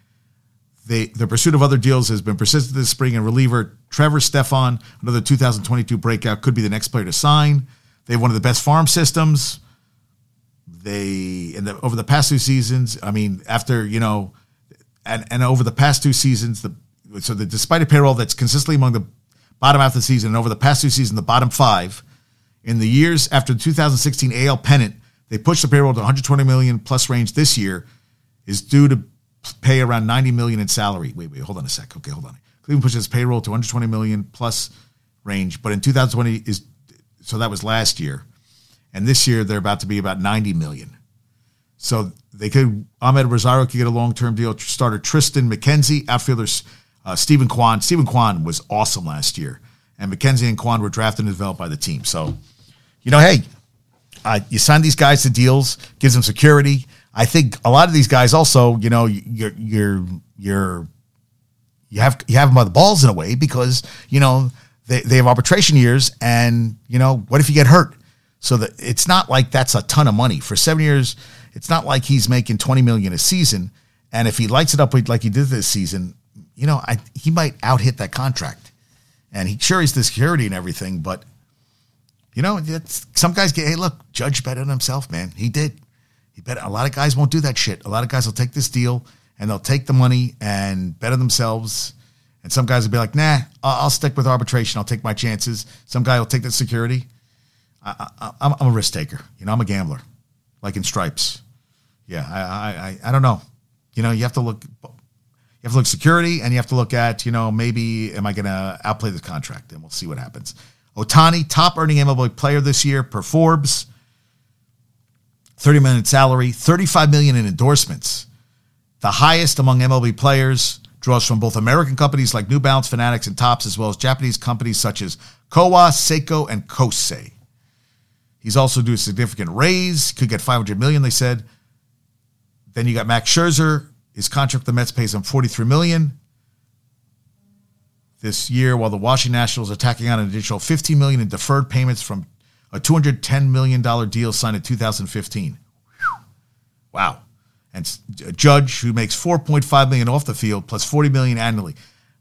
They, the pursuit of other deals has been persistent this spring, and reliever Trevor Stephan, another 2022 breakout, could be the next player to sign. They have one of the best farm systems. They in the over the past two seasons, I mean, after you know and and over the past two seasons, the so the despite a payroll that's consistently among the bottom half of the season, and over the past two seasons, the bottom five. In the years after the 2016 AL pennant, they pushed the payroll to 120 million plus range. This year is due to pay around 90 million in salary. Wait, wait, hold on a sec. Okay, hold on. Cleveland pushes payroll to 120 million plus range, but in 2020 is so that was last year, and this year they're about to be about 90 million. So they could Amed Rosario could get a long term deal. Starter Triston McKenzie, outfielders uh, Steven Kwan. Steven Kwan was awesome last year, and McKenzie and Kwan were drafted and developed by the team. So, you know, hey, uh, you sign these guys to deals, gives them security. I think a lot of these guys also, you know, you're you're you're you have you have them by the balls in a way because you know they, they have arbitration years, and you know what if you get hurt? So that it's not like that's a ton of money for seven years it's not like he's making 20 million a season. And if he lights it up like he did this season, you know, I, he might out hit that contract. And he sure he's the security and everything, but you know, some guys get, hey, look, Judge better than himself, man. He did. He bet. A lot of guys won't do that shit. A lot of guys will take this deal and they'll take the money and better themselves. And some guys will be like, nah, I'll stick with arbitration. I'll take my chances. Some guy will take the security. I, am a risk taker. You know, I'm a gambler like in Stripes. Yeah, I, I, I don't know. You know, you have to look. You have to look security, and you have to look at, you know, maybe am I going to outplay the contract, and we'll see what happens. Ohtani, top earning MLB player this year per Forbes. 30 million salary, 35 million in endorsements. The highest among MLB players draws from both American companies like New Balance, Fanatics, and Topps, as well as Japanese companies such as Kowa, Seiko, and Kosei. He's also due a significant raise. Could get 500 million, they said. Then you got Max Scherzer. His contract with the Mets pays him 43 million this year, while the Washington Nationals are tacking on an additional 15 million in deferred payments from a 210 million dollar deal signed in 2015. Wow. And a Judge, who makes 4.5 million off the field plus 40 million annually.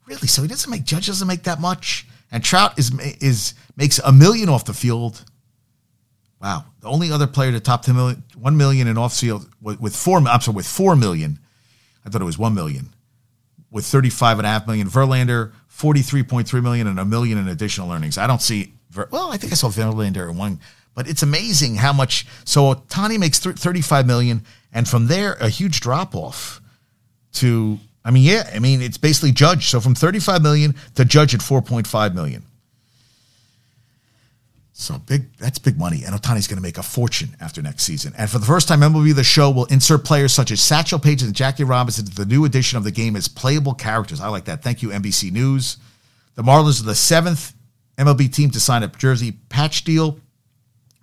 Really? So he doesn't make Judge doesn't make that much, and Trout is is makes a million off the field Wow. The only other player to top 10 million, 1 million in off field with, four, I'm sorry, with 4 million. I thought it was 1 million. With 35.5 million. Verlander, 43.3 million and a million in additional earnings. I don't see, well, I think I saw Verlander in one, but it's amazing how much. So Ohtani makes 35 million, and from there, a huge drop off to, I mean, yeah, I mean, it's basically Judge. So from 35 million to Judge at 4.5 million. So big, that's big money. And Ohtani's going to make a fortune after next season. And for the first time, MLB The Show will insert players such as Satchel Paige and Jackie Robinson into the new edition of the game as playable characters. I like that. Thank you, NBC News. The Marlins are the seventh MLB team to sign a jersey patch deal.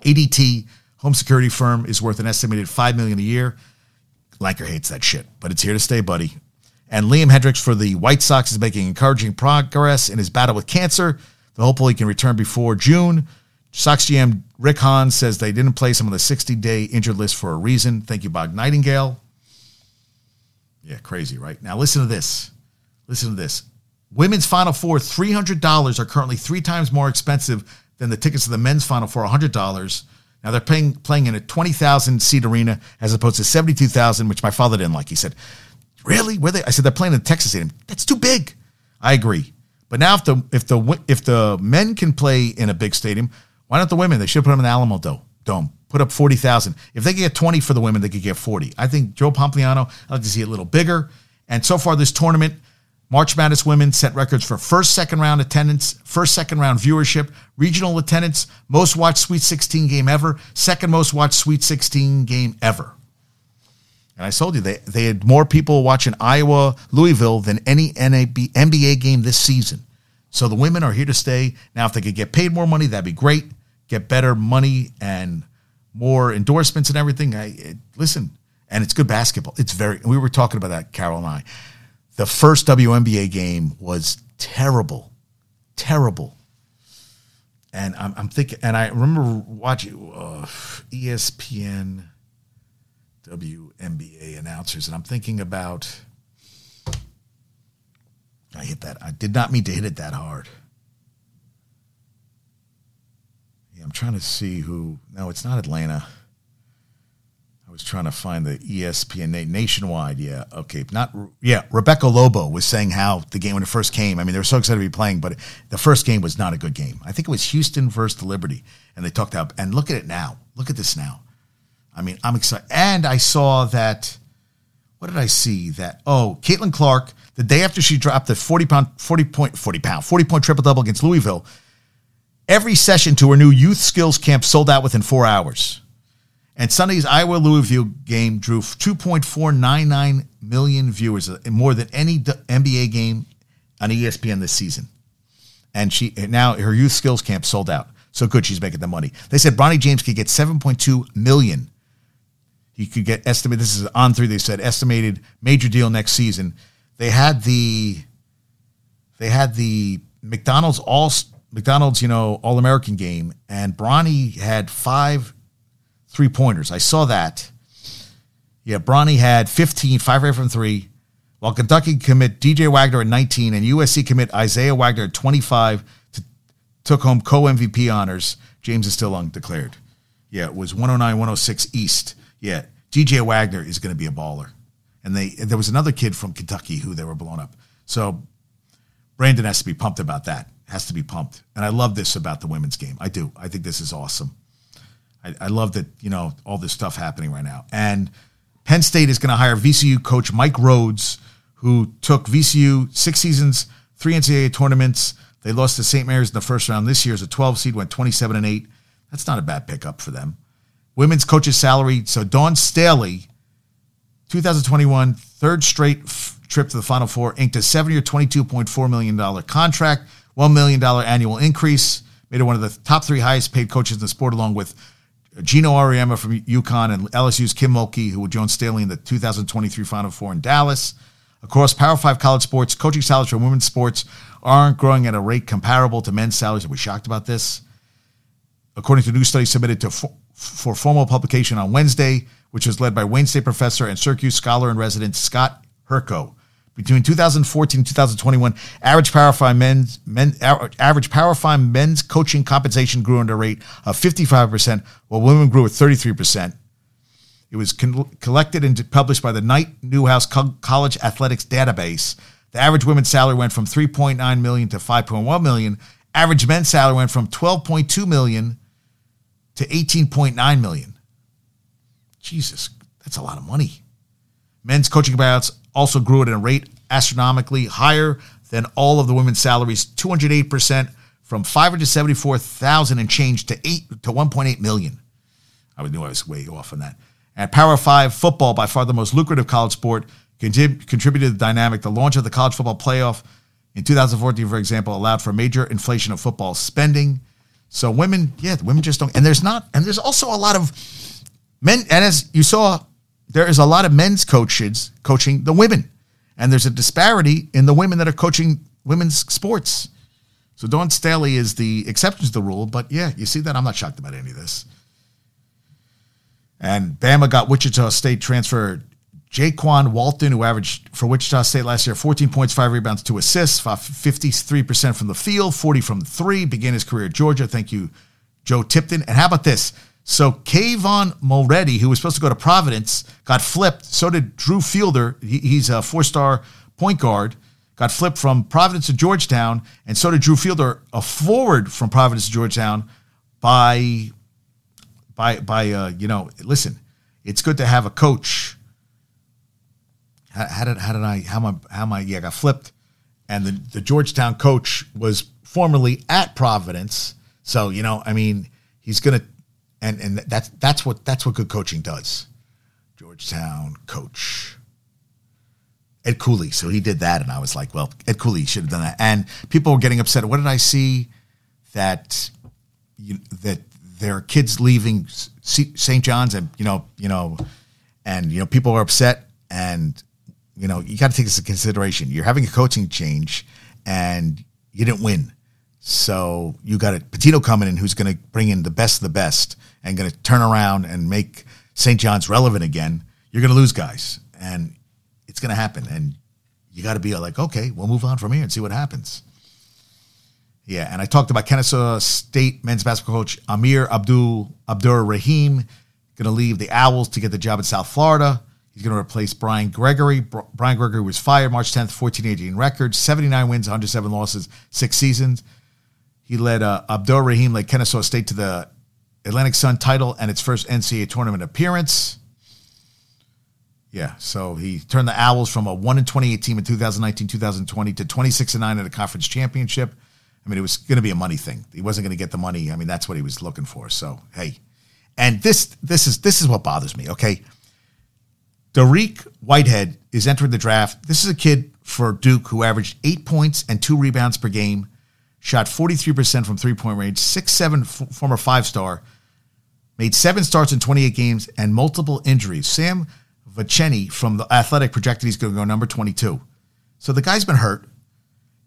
ADT, home security firm, is worth an estimated 5 million a year. Lanker hates that shit, but it's here to stay, buddy. And Liam Hendriks for the White Sox is making encouraging progress in his battle with cancer. Hopefully, he can return before June Sox GM Rick Hahn says they didn't play some of the 60 day injured list for a reason. Thank you, Bob Nightingale. Yeah, crazy, right? Now listen to this. Listen to this. Women's Final Four, $300 are currently three times more expensive than the tickets to the men's Final Four, $100. Now they're playing, playing in a 20,000 seat arena as opposed to 72,000, which my father didn't like. He said, Really? Where they? I said, They're playing in Texas Stadium. That's too big. I agree. But now if the if the if the men can play in a big stadium, why not the women? They should put them in the Alamo Dome. Put up forty thousand. If they get twenty for the women, they could get forty. I think Joe Pompliano. I'd like to see it a little bigger. And so far, this tournament, March Madness women set records for first, second round attendance, first, second round viewership, regional attendance, most watched Sweet 16 game ever, second most watched Sweet 16 game ever. And I told you they, they had more people watching Iowa Louisville than any NAB, NBA game this season. So the women are here to stay. Now, if they could get paid more money, that'd be great. Get better money and more endorsements and everything. I it, listen, and it's good basketball. It's very. We were talking about that, Carol and I. The first WNBA game was terrible, terrible. And I'm, I'm thinking, and I remember watching uh, ESPN WNBA announcers, and I'm thinking about. I hit that. I did not mean to hit it that hard. Yeah, I'm trying to see who. No, it's not Atlanta. Was trying to find the ESPN nationwide. Yeah, okay, not yeah. Rebecca Lobo was saying how the game when it first came. I mean, they were so excited to be playing, but the first game was not a good game. I think it was Houston versus the Liberty, and they talked about. And look at it now. Look at this now. I mean, I'm excited. And I saw that. What did I see? That oh, Caitlin Clark, the day after she dropped the 40 pound, 40 point, 40 pound, 40 point triple double against Louisville, every session to her new youth skills camp sold out within four hours. And Sunday's Iowa Louisville game drew 2.499 million viewers, uh, more than any NBA game on ESPN this season. And she now her youth skills camp sold out. So good, she's making the money. They said Bronny James could get 7.2 million he could get estimated. This is on three. They said estimated major deal next season. They had the they had the McDonald's all McDonald's you know All American game, and Bronny had five three pointers. I saw that. Yeah, Bronny had 15, five right from three, while Kentucky commit DJ Wagner at 19 and USC commit Isaiah Wagner at 25 to, took home co MVP honors. James is still undeclared. Yeah, it was 109 106 East. Yeah, DJ Wagner is going to be a baller. And they there was another kid from Kentucky who they were blown up. So Brandon has to be pumped about that. Has to be pumped. And I love this about the women's game. I do. I think this is awesome. I, I love that, you know, all this stuff happening right now. And Penn State is going to hire VCU coach Mike Rhoades, who took VCU six seasons, three NCAA tournaments. They lost to St. Mary's in the first round. This year as a 12 seed, went 27 and 8. That's not a bad pickup for them women's coach's salary. So Dawn Staley, 2021, third straight f- trip to the Final Four, inked a seven-year, $22.4 million contract, $1 million annual increase, made her one of the top three highest paid coaches in the sport, along with Geno Auriemma from UConn and LSU's Kim Mulkey, who would join Staley in the 2023 Final Four in Dallas. Across Power 5 college sports, coaching salaries for women's sports aren't growing at a rate comparable to men's salaries. Are we shocked about this? According to a new study submitted to for formal publication on Wednesday, which was led by Wayne State professor and Syracuse scholar in residence Scott Herko. Between 2014 and 2021, average Power Five men's men, average Power Five men's coaching compensation grew at a rate of 55%, while women grew at 33%. It was con- collected and published by the Knight Newhouse Co- College Athletics Database. The average women's salary went from 3.9 million to 5.1 million. Average men's salary went from 12.2 million to 18.9 million. Jesus, that's a lot of money. Men's coaching buyouts also grew at a rate astronomically higher than all of the women's salaries, 208% from 574,000 and change to 8 to 1.8 million. I knew I was way off on that. At Power 5 football, by far the most lucrative college sport, contributed to the dynamic. The launch of the college football playoff in 2014, for example, allowed for major inflation of football spending. So women, yeah, women just don't. And there's not, and there's also a lot of men. And as you saw, there is a lot of men's coaches coaching the women, and there's a disparity in the women that are coaching women's sports. So Dawn Staley is the exception to the rule, but yeah, you see that? I'm not shocked about any of this. And Bama got Wichita State transfer Jaykwon Walton, who averaged for Wichita State last year 14 points, 5 rebounds, 2 assists, 53% from the field, 40 from three, began his career at Georgia. Thank you, Joe Tipton. And how about this? So Kayvon Mulready, who was supposed to go to Providence, got flipped. So did Drew Fielder. He's a four-star point guard. Got flipped from Providence to Georgetown, and so did Drew Fielder, a forward from Providence to Georgetown, by by by uh, you know. Listen, it's good to have a coach how, how did how did I how am I how am I yeah I got flipped, and the the Georgetown coach was formerly at Providence, so you know I mean he's gonna and and that's that's what that's what good coaching does. Georgetown coach. Ed Cooley. So he did that, and I was like, well, Ed Cooley should have done that. And people were getting upset. What did I see? That you, that there are kids leaving St. John's, and you know, you know, and you know, people were upset, and you know, you got to take this into consideration. You're having a coaching change and you didn't win. So you got a Pitino coming in who's going to bring in the best of the best and going to turn around and make St. John's relevant again. You're going to lose guys and it's going to happen. And you got to be like, okay, we'll move on from here and see what happens. Yeah, and I talked about Kennesaw State men's basketball coach Amir Abdul Abdur Rahim going to leave the Owls to get the job in South Florida. He's going to replace Brian Gregory. Brian Gregory was fired March 10th, 14 18 record, 79 wins, 107 losses, six seasons. He led uh, Abdur Rahim led Kennesaw State to the Atlantic Sun title and its first NCAA tournament appearance. Yeah, so he turned the Owls from a 1 and 28 team in 2019 2020 to 26 and 9 at a conference championship. I mean, it was going to be a money thing. He wasn't going to get the money. I mean, that's what he was looking for. So, hey. And this this is this is what bothers me, okay? Dariq Whitehead is entering the draft. This is a kid for Duke who averaged eight points and two rebounds per game, shot 43% from three point range, six-seven f- former five star, made seven starts in 28 games, and multiple injuries. Sam Vecenie from the Athletic projected he's going to go number 22. So the guy's been hurt.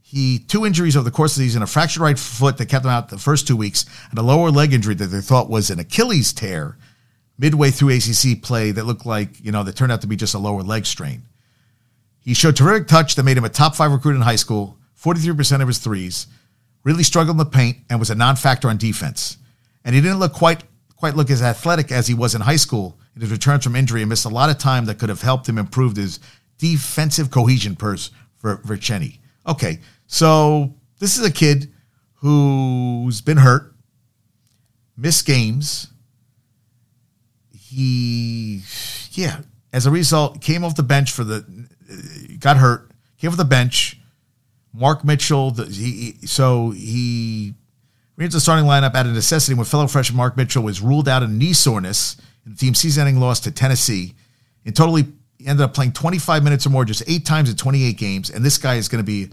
He two injuries over the course of the season: a fractured right foot that kept him out the first two weeks, and a lower leg injury that they thought was an Achilles tear midway through ACC play that looked like, you know, that turned out to be just a lower leg strain. He showed terrific touch that made him a top five recruit in high school, 43% of his threes, really struggled in the paint, and was a non factor on defense. And he didn't look quite quite look as athletic as he was in high school in his return from injury and missed a lot of time that could have helped him improve his defensive cohesion purse for Vecenie. Okay, so this is a kid who's been hurt, missed games, he, yeah, as a result, came off the bench for the, uh, got hurt, came off the bench. Mark Mitchell, the, he, so he reads the starting lineup out of necessity when fellow freshman Mark Mitchell was ruled out of knee soreness in the team's season-ending loss to Tennessee. In total, he ended up playing 25 minutes or more, just eight times in 28 games. And this guy is going to be.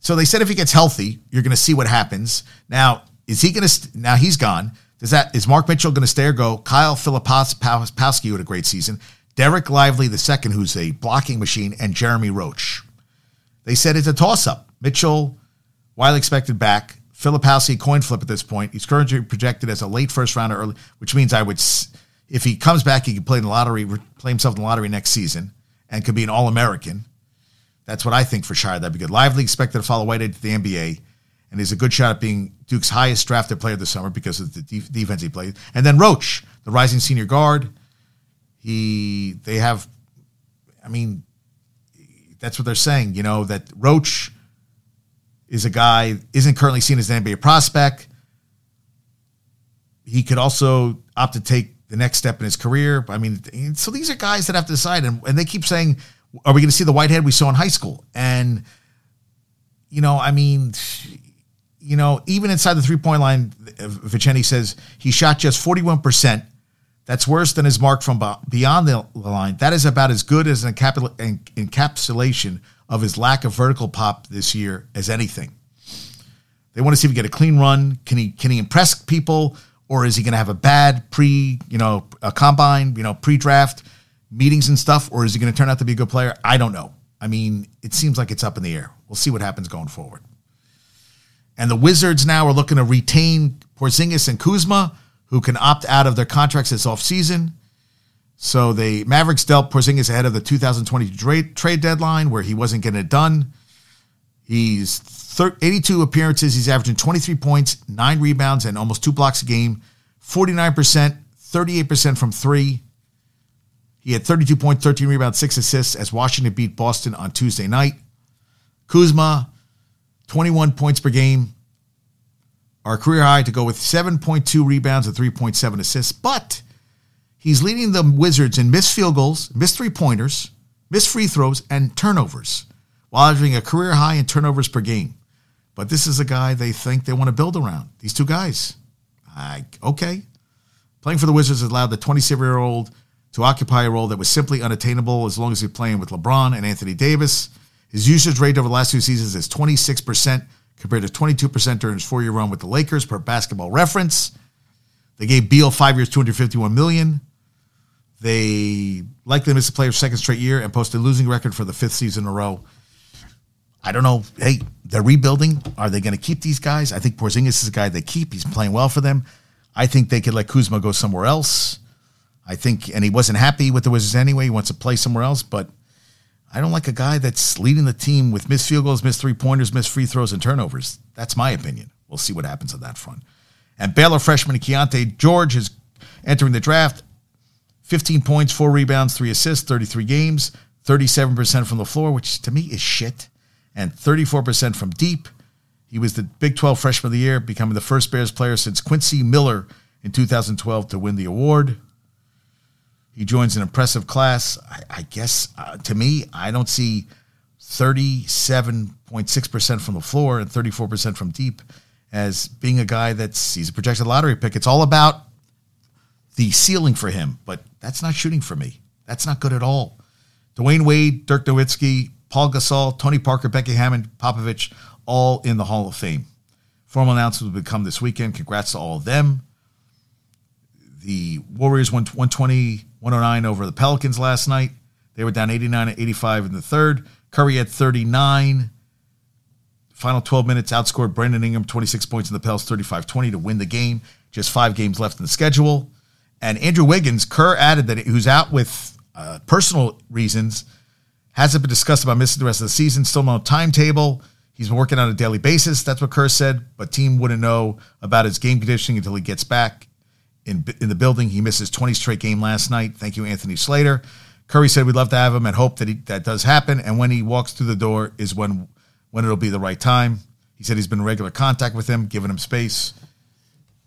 So they said if he gets healthy, you're going to see what happens. Now, is he going to? Now he's gone. Does that is Mark Mitchell going to stay or go? Kyle Filipowski had a great season. Dereck Lively the second, who's a blocking machine, and Jeremy Roach. They said it's a toss-up. Mitchell, widely expected back. Filipowski coin flip at this point. He's currently projected as a late first rounder, early, which means I would, if he comes back, he could play in the lottery, play himself in the lottery next season, and could be an All American. That's what I think for Scheyer. That'd be good. Lively expected to follow Whitehead to the NBA and he's a good shot at being Duke's highest drafted player this summer because of the de- defense he played. And then Roach, the rising senior guard, he they have, I mean, that's what they're saying. You know that Roach is a guy isn't currently seen as an NBA prospect. He could also opt to take the next step in his career. I mean, so these are guys that have to decide, and, and they keep saying, "Are we going to see the Whitehead we saw in high school?" And you know, I mean, you know, even inside the three point line, Vecenie says he shot just 41%. That's worse than his mark from beyond the line. That is about as good as an encapsulation of his lack of vertical pop this year as anything. They want to see if he get a clean run. Can he can he impress people, or is he going to have a bad pre you know a combine you know pre draft meetings and stuff, or is he going to turn out to be a good player? I don't know. I mean, it seems like it's up in the air. We'll see what happens going forward. And the Wizards now are looking to retain Porzingis and Kuzma, who can opt out of their contracts this offseason. So the Mavericks dealt Porzingis ahead of the 2020 trade, trade deadline, where he wasn't getting it done. He's 82 appearances. He's averaging 23 points, nine rebounds, and almost two blocks a game. 49%, 38% from three. He had 32 points, 13 rebounds, six assists as Washington beat Boston on Tuesday night. Kuzma, 21 points per game, our career high to go with 7.2 rebounds and 3.7 assists. But he's leading the Wizards in missed field goals, missed three pointers, missed free throws, and turnovers, while having a career high in turnovers per game. But this is a guy they think they want to build around. These two guys. I, okay. Playing for the Wizards has allowed the 27 year old to occupy a role that was simply unattainable as long as he's playing with LeBron and Anthony Davis. His usage rate over the last two seasons is 26% compared to 22% during his four-year run with the Lakers per basketball reference. They gave Beal five years, 251 million. They likely missed the player's second straight year and posted a losing record for the fifth season in a row. I don't know. Hey, they're rebuilding. Are they going to keep these guys? I think Porzingis is a guy they keep. He's playing well for them. I think they could let Kuzma go somewhere else. I think, and he wasn't happy with the Wizards anyway. He wants to play somewhere else, but I don't like a guy that's leading the team with missed field goals, missed three pointers, missed free throws, and turnovers. That's my opinion. We'll see what happens on that front. And Baylor freshman Keyonte George is entering the draft. 15 points, four rebounds, three assists, 33 games, 37% from the floor, which to me is shit, and 34% from deep. He was the Big 12 Freshman of the Year, becoming the first Bears player since Quincy Miller in 2012 to win the award. He joins an impressive class. I, I guess uh, to me, I don't see 37.6% from the floor and 34% from deep as being a guy that's he's a projected lottery pick. It's all about the ceiling for him, but that's not shooting for me. That's not good at all. Dwyane Wade, Dirk Nowitzki, Pau Gasol, Tony Parker, Becky Hammon, Popovich, all in the Hall of Fame. Formal announcements will come this weekend. Congrats to all of them. The Warriors won 120 109 over the Pelicans last night. They were down 89 to 85 in the third. Curry had 39. Final 12 minutes outscored Brandon Ingram 26 points in the Pels 35 20 to win the game. Just five games left in the schedule. And Andrew Wiggins, Kerr added that who's out with uh, personal reasons, hasn't been discussed about missing the rest of the season. Still no timetable. He's been working on a daily basis. That's what Kerr said. But team wouldn't know about his game conditioning until he gets back in, in the building. He missed his 20 straight game last night. Thank you, Anthony Slater. Curry said we'd love to have him and hope that he, that does happen. And when he walks through the door is when when it'll be the right time. He said he's been in regular contact with him, giving him space.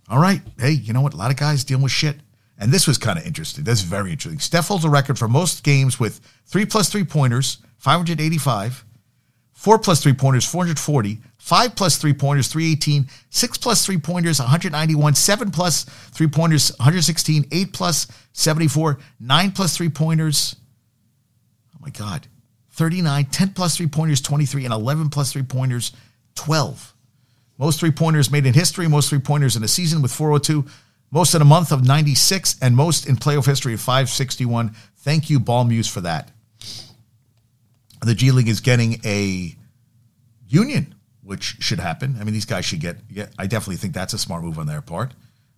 All right. Hey, you know what? A lot of guys dealing with shit. And this was kind of interesting. That's very interesting. Steph holds a record for most games with three plus three pointers, 585, four plus three pointers, 440, five plus three pointers, 318, six plus three pointers, 191, seven plus three pointers, 116, eight plus 74, nine plus three pointers. Oh my God. 39, 10 plus three pointers, 23, and 11 plus three pointers, 12. Most three pointers made in history, most three pointers in a season with 402, most in a month of 96, and most in playoff history of 561. Thank you, Ball Muse, for that. The G League is getting a union which should happen. I mean, these guys should get, get. I definitely think that's a smart move on their part.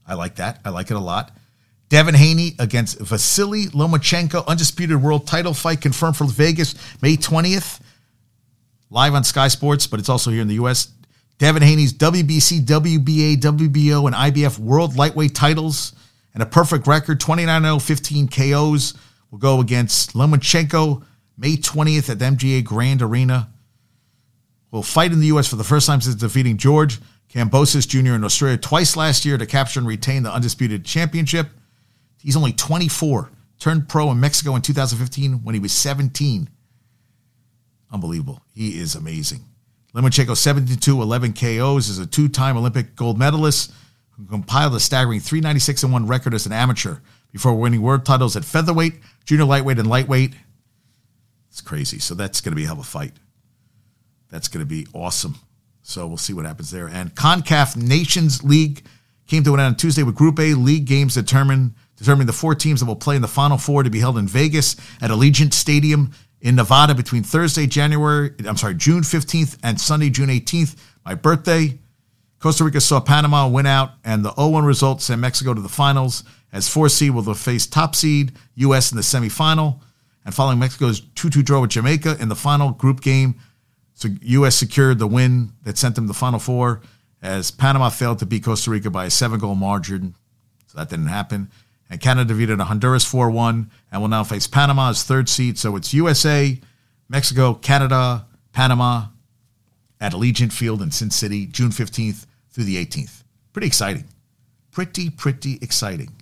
I like that. I like it a lot. Devin Haney against Vasiliy Lomachenko, undisputed world title fight confirmed for Vegas May 20th. Live on Sky Sports, but it's also here in the U.S. Devin Haney's WBC, WBA, WBO, and IBF world lightweight titles and a perfect record 29 0, 15 KOs will go against Lomachenko May 20th at the MGM Grand Arena will fight in the U.S. for the first time since defeating George Kambosos Jr. in Australia twice last year to capture and retain the undisputed championship. He's only 24, turned pro in Mexico in 2015 when he was 17. Unbelievable. He is amazing. Lomachenko 72, 11 KOs, is a two time Olympic gold medalist who compiled a staggering 396 1 record as an amateur before winning world titles at featherweight, junior lightweight, and lightweight. It's crazy. So that's going to be a hell of a fight. That's going to be awesome. So we'll see what happens there. And CONCACAF Nations League came to an end on Tuesday with Group A league games determined determining the four teams that will play in the Final Four to be held in Vegas at Allegiant Stadium in Nevada between Thursday, January, I'm sorry, June 15th and Sunday, June 18th, my birthday. Costa Rica saw Panama win out, and the 0 1 result sent Mexico to the finals as 4 seed will face top seed U.S. in the semifinal. And following Mexico's 2 2 draw with Jamaica in the final group game, so U.S. secured the win that sent them to the Final Four as Panama failed to beat Costa Rica by a seven goal margin. So that didn't happen. And Canada defeated Honduras 4 1 and will now face Panama as third seed. So it's USA, Mexico, Canada, Panama at Allegiant Field in Sin City, June 15th through the 18th. Pretty exciting. Pretty, pretty exciting.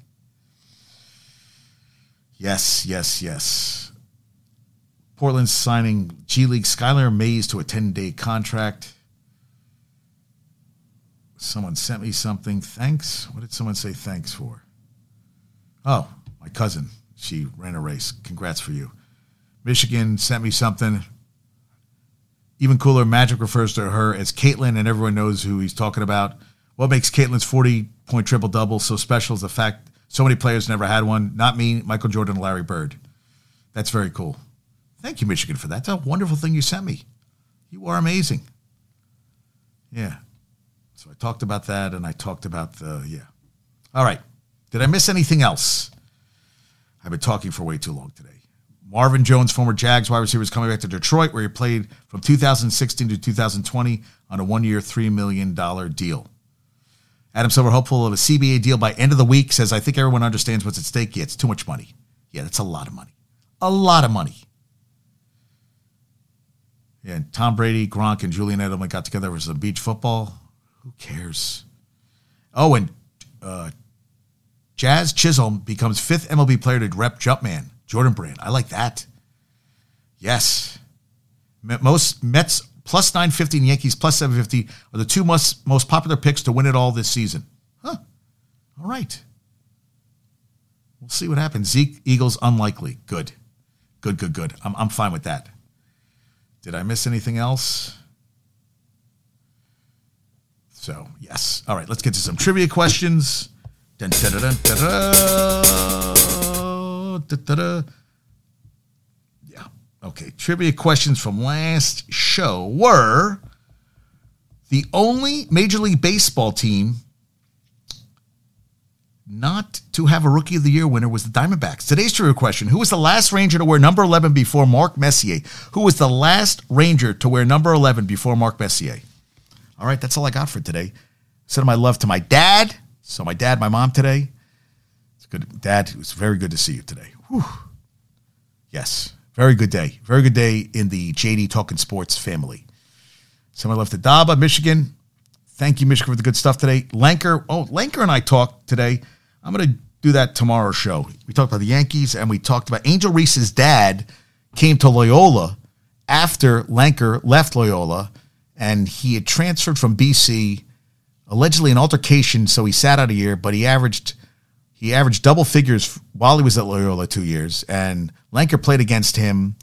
Yes, yes, yes. Portland's signing G League Skylar Mays to a 10 day contract. Someone sent me something. Thanks. What did someone say thanks for? Oh, my cousin. She ran a race. Congrats for you. Michigan sent me something. Even cooler, Magic refers to her as Caitlin, and everyone knows who he's talking about. What makes Caitlin's 40 point triple double so special is the fact so many players never had one. Not me, Michael Jordan, Larry Bird. That's very cool. Thank you, Michigan, for that. That's a wonderful thing you sent me. You are amazing. Yeah. So I talked about that, and I talked about the, yeah. All right. Did I miss anything else? I've been talking for way too long today. Marvin Jones, former Jags wide receiver, is coming back to Detroit, where he played from 2016 to 2020 on a one-year, $3 million deal. Adam Silver, hopeful of a CBA deal by end of the week, says, I think everyone understands what's at stake. Yeah, it's too much money. Yeah, that's a lot of money. A lot of money. And Tom Brady, Gronk, and Julian Edelman got together for some beach football. Who cares? Oh, and uh, Jazz Chisholm becomes fifth MLB player to rep Jumpman, Jordan Brand. I like that. Yes. Most Mets plus 950 and Yankees plus 750 are the two most, most popular picks to win it all this season. Huh. All right. We'll see what happens. Zeke, Eagles, unlikely. Good. Good, good, good. I'm, I'm fine with that. Did I miss anything else? So, yes. All right, let's get to some trivia questions. Yeah. Okay. Trivia questions from last show were the only Major League Baseball team not to have a Rookie of the Year winner was the Diamondbacks. Today's trivia question Who was the last Ranger to wear number 11 before Mark Messier? Who was the last Ranger to wear number 11 before Mark Messier? All right, that's all I got for today. Send my love to my dad. So, my dad, my mom today. It's good. Dad, it was very good to see you today. Whew. Yes, very good day. Very good day in the JD Talking Sports family. Send my love to Daba, Michigan. Thank you, Michigan, for the good stuff today. Lanker, oh, Lanker and I talked today. I'm going to do that tomorrow show. We talked about the Yankees and we talked about Angel Reese's dad came to Loyola after Lanker left Loyola and he had transferred from BC, allegedly an altercation, so he sat out a year, but he averaged he averaged double figures while he was at Loyola two years, and Lanker played against him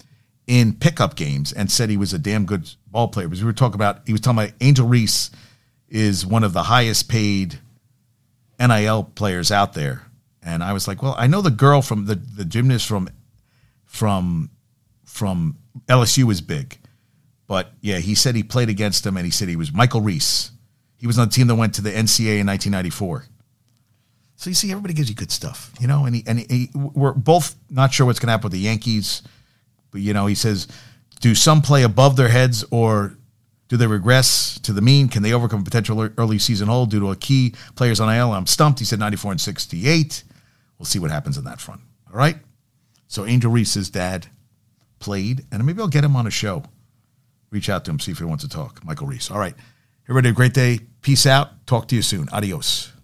in pickup games and said he was a damn good ball player. Because we were talking about he was talking about Angel Reese is one of the highest paid NIL players out there. And I was like, well, I know the girl from the, the gymnast from from from LSU is big. But yeah, he said he played against him and he said he was Michael Reese. He was on the team that went to the NCAA in 1994. So you see, everybody gives you good stuff, you know. And he, and he, we're both not sure what's going to happen with the Yankees, but you know, he says, do some play above their heads or do they regress to the mean? Can they overcome a potential early season hold due to a key players on IL? I'm stumped. He said 94 and 68. We'll see what happens on that front. All right. So Angel Reese's dad played, and maybe I'll get him on a show. Reach out to him, see if he wants to talk. Michael Reese. All right. Everybody, have a great day. Peace out. Talk to you soon. Adios.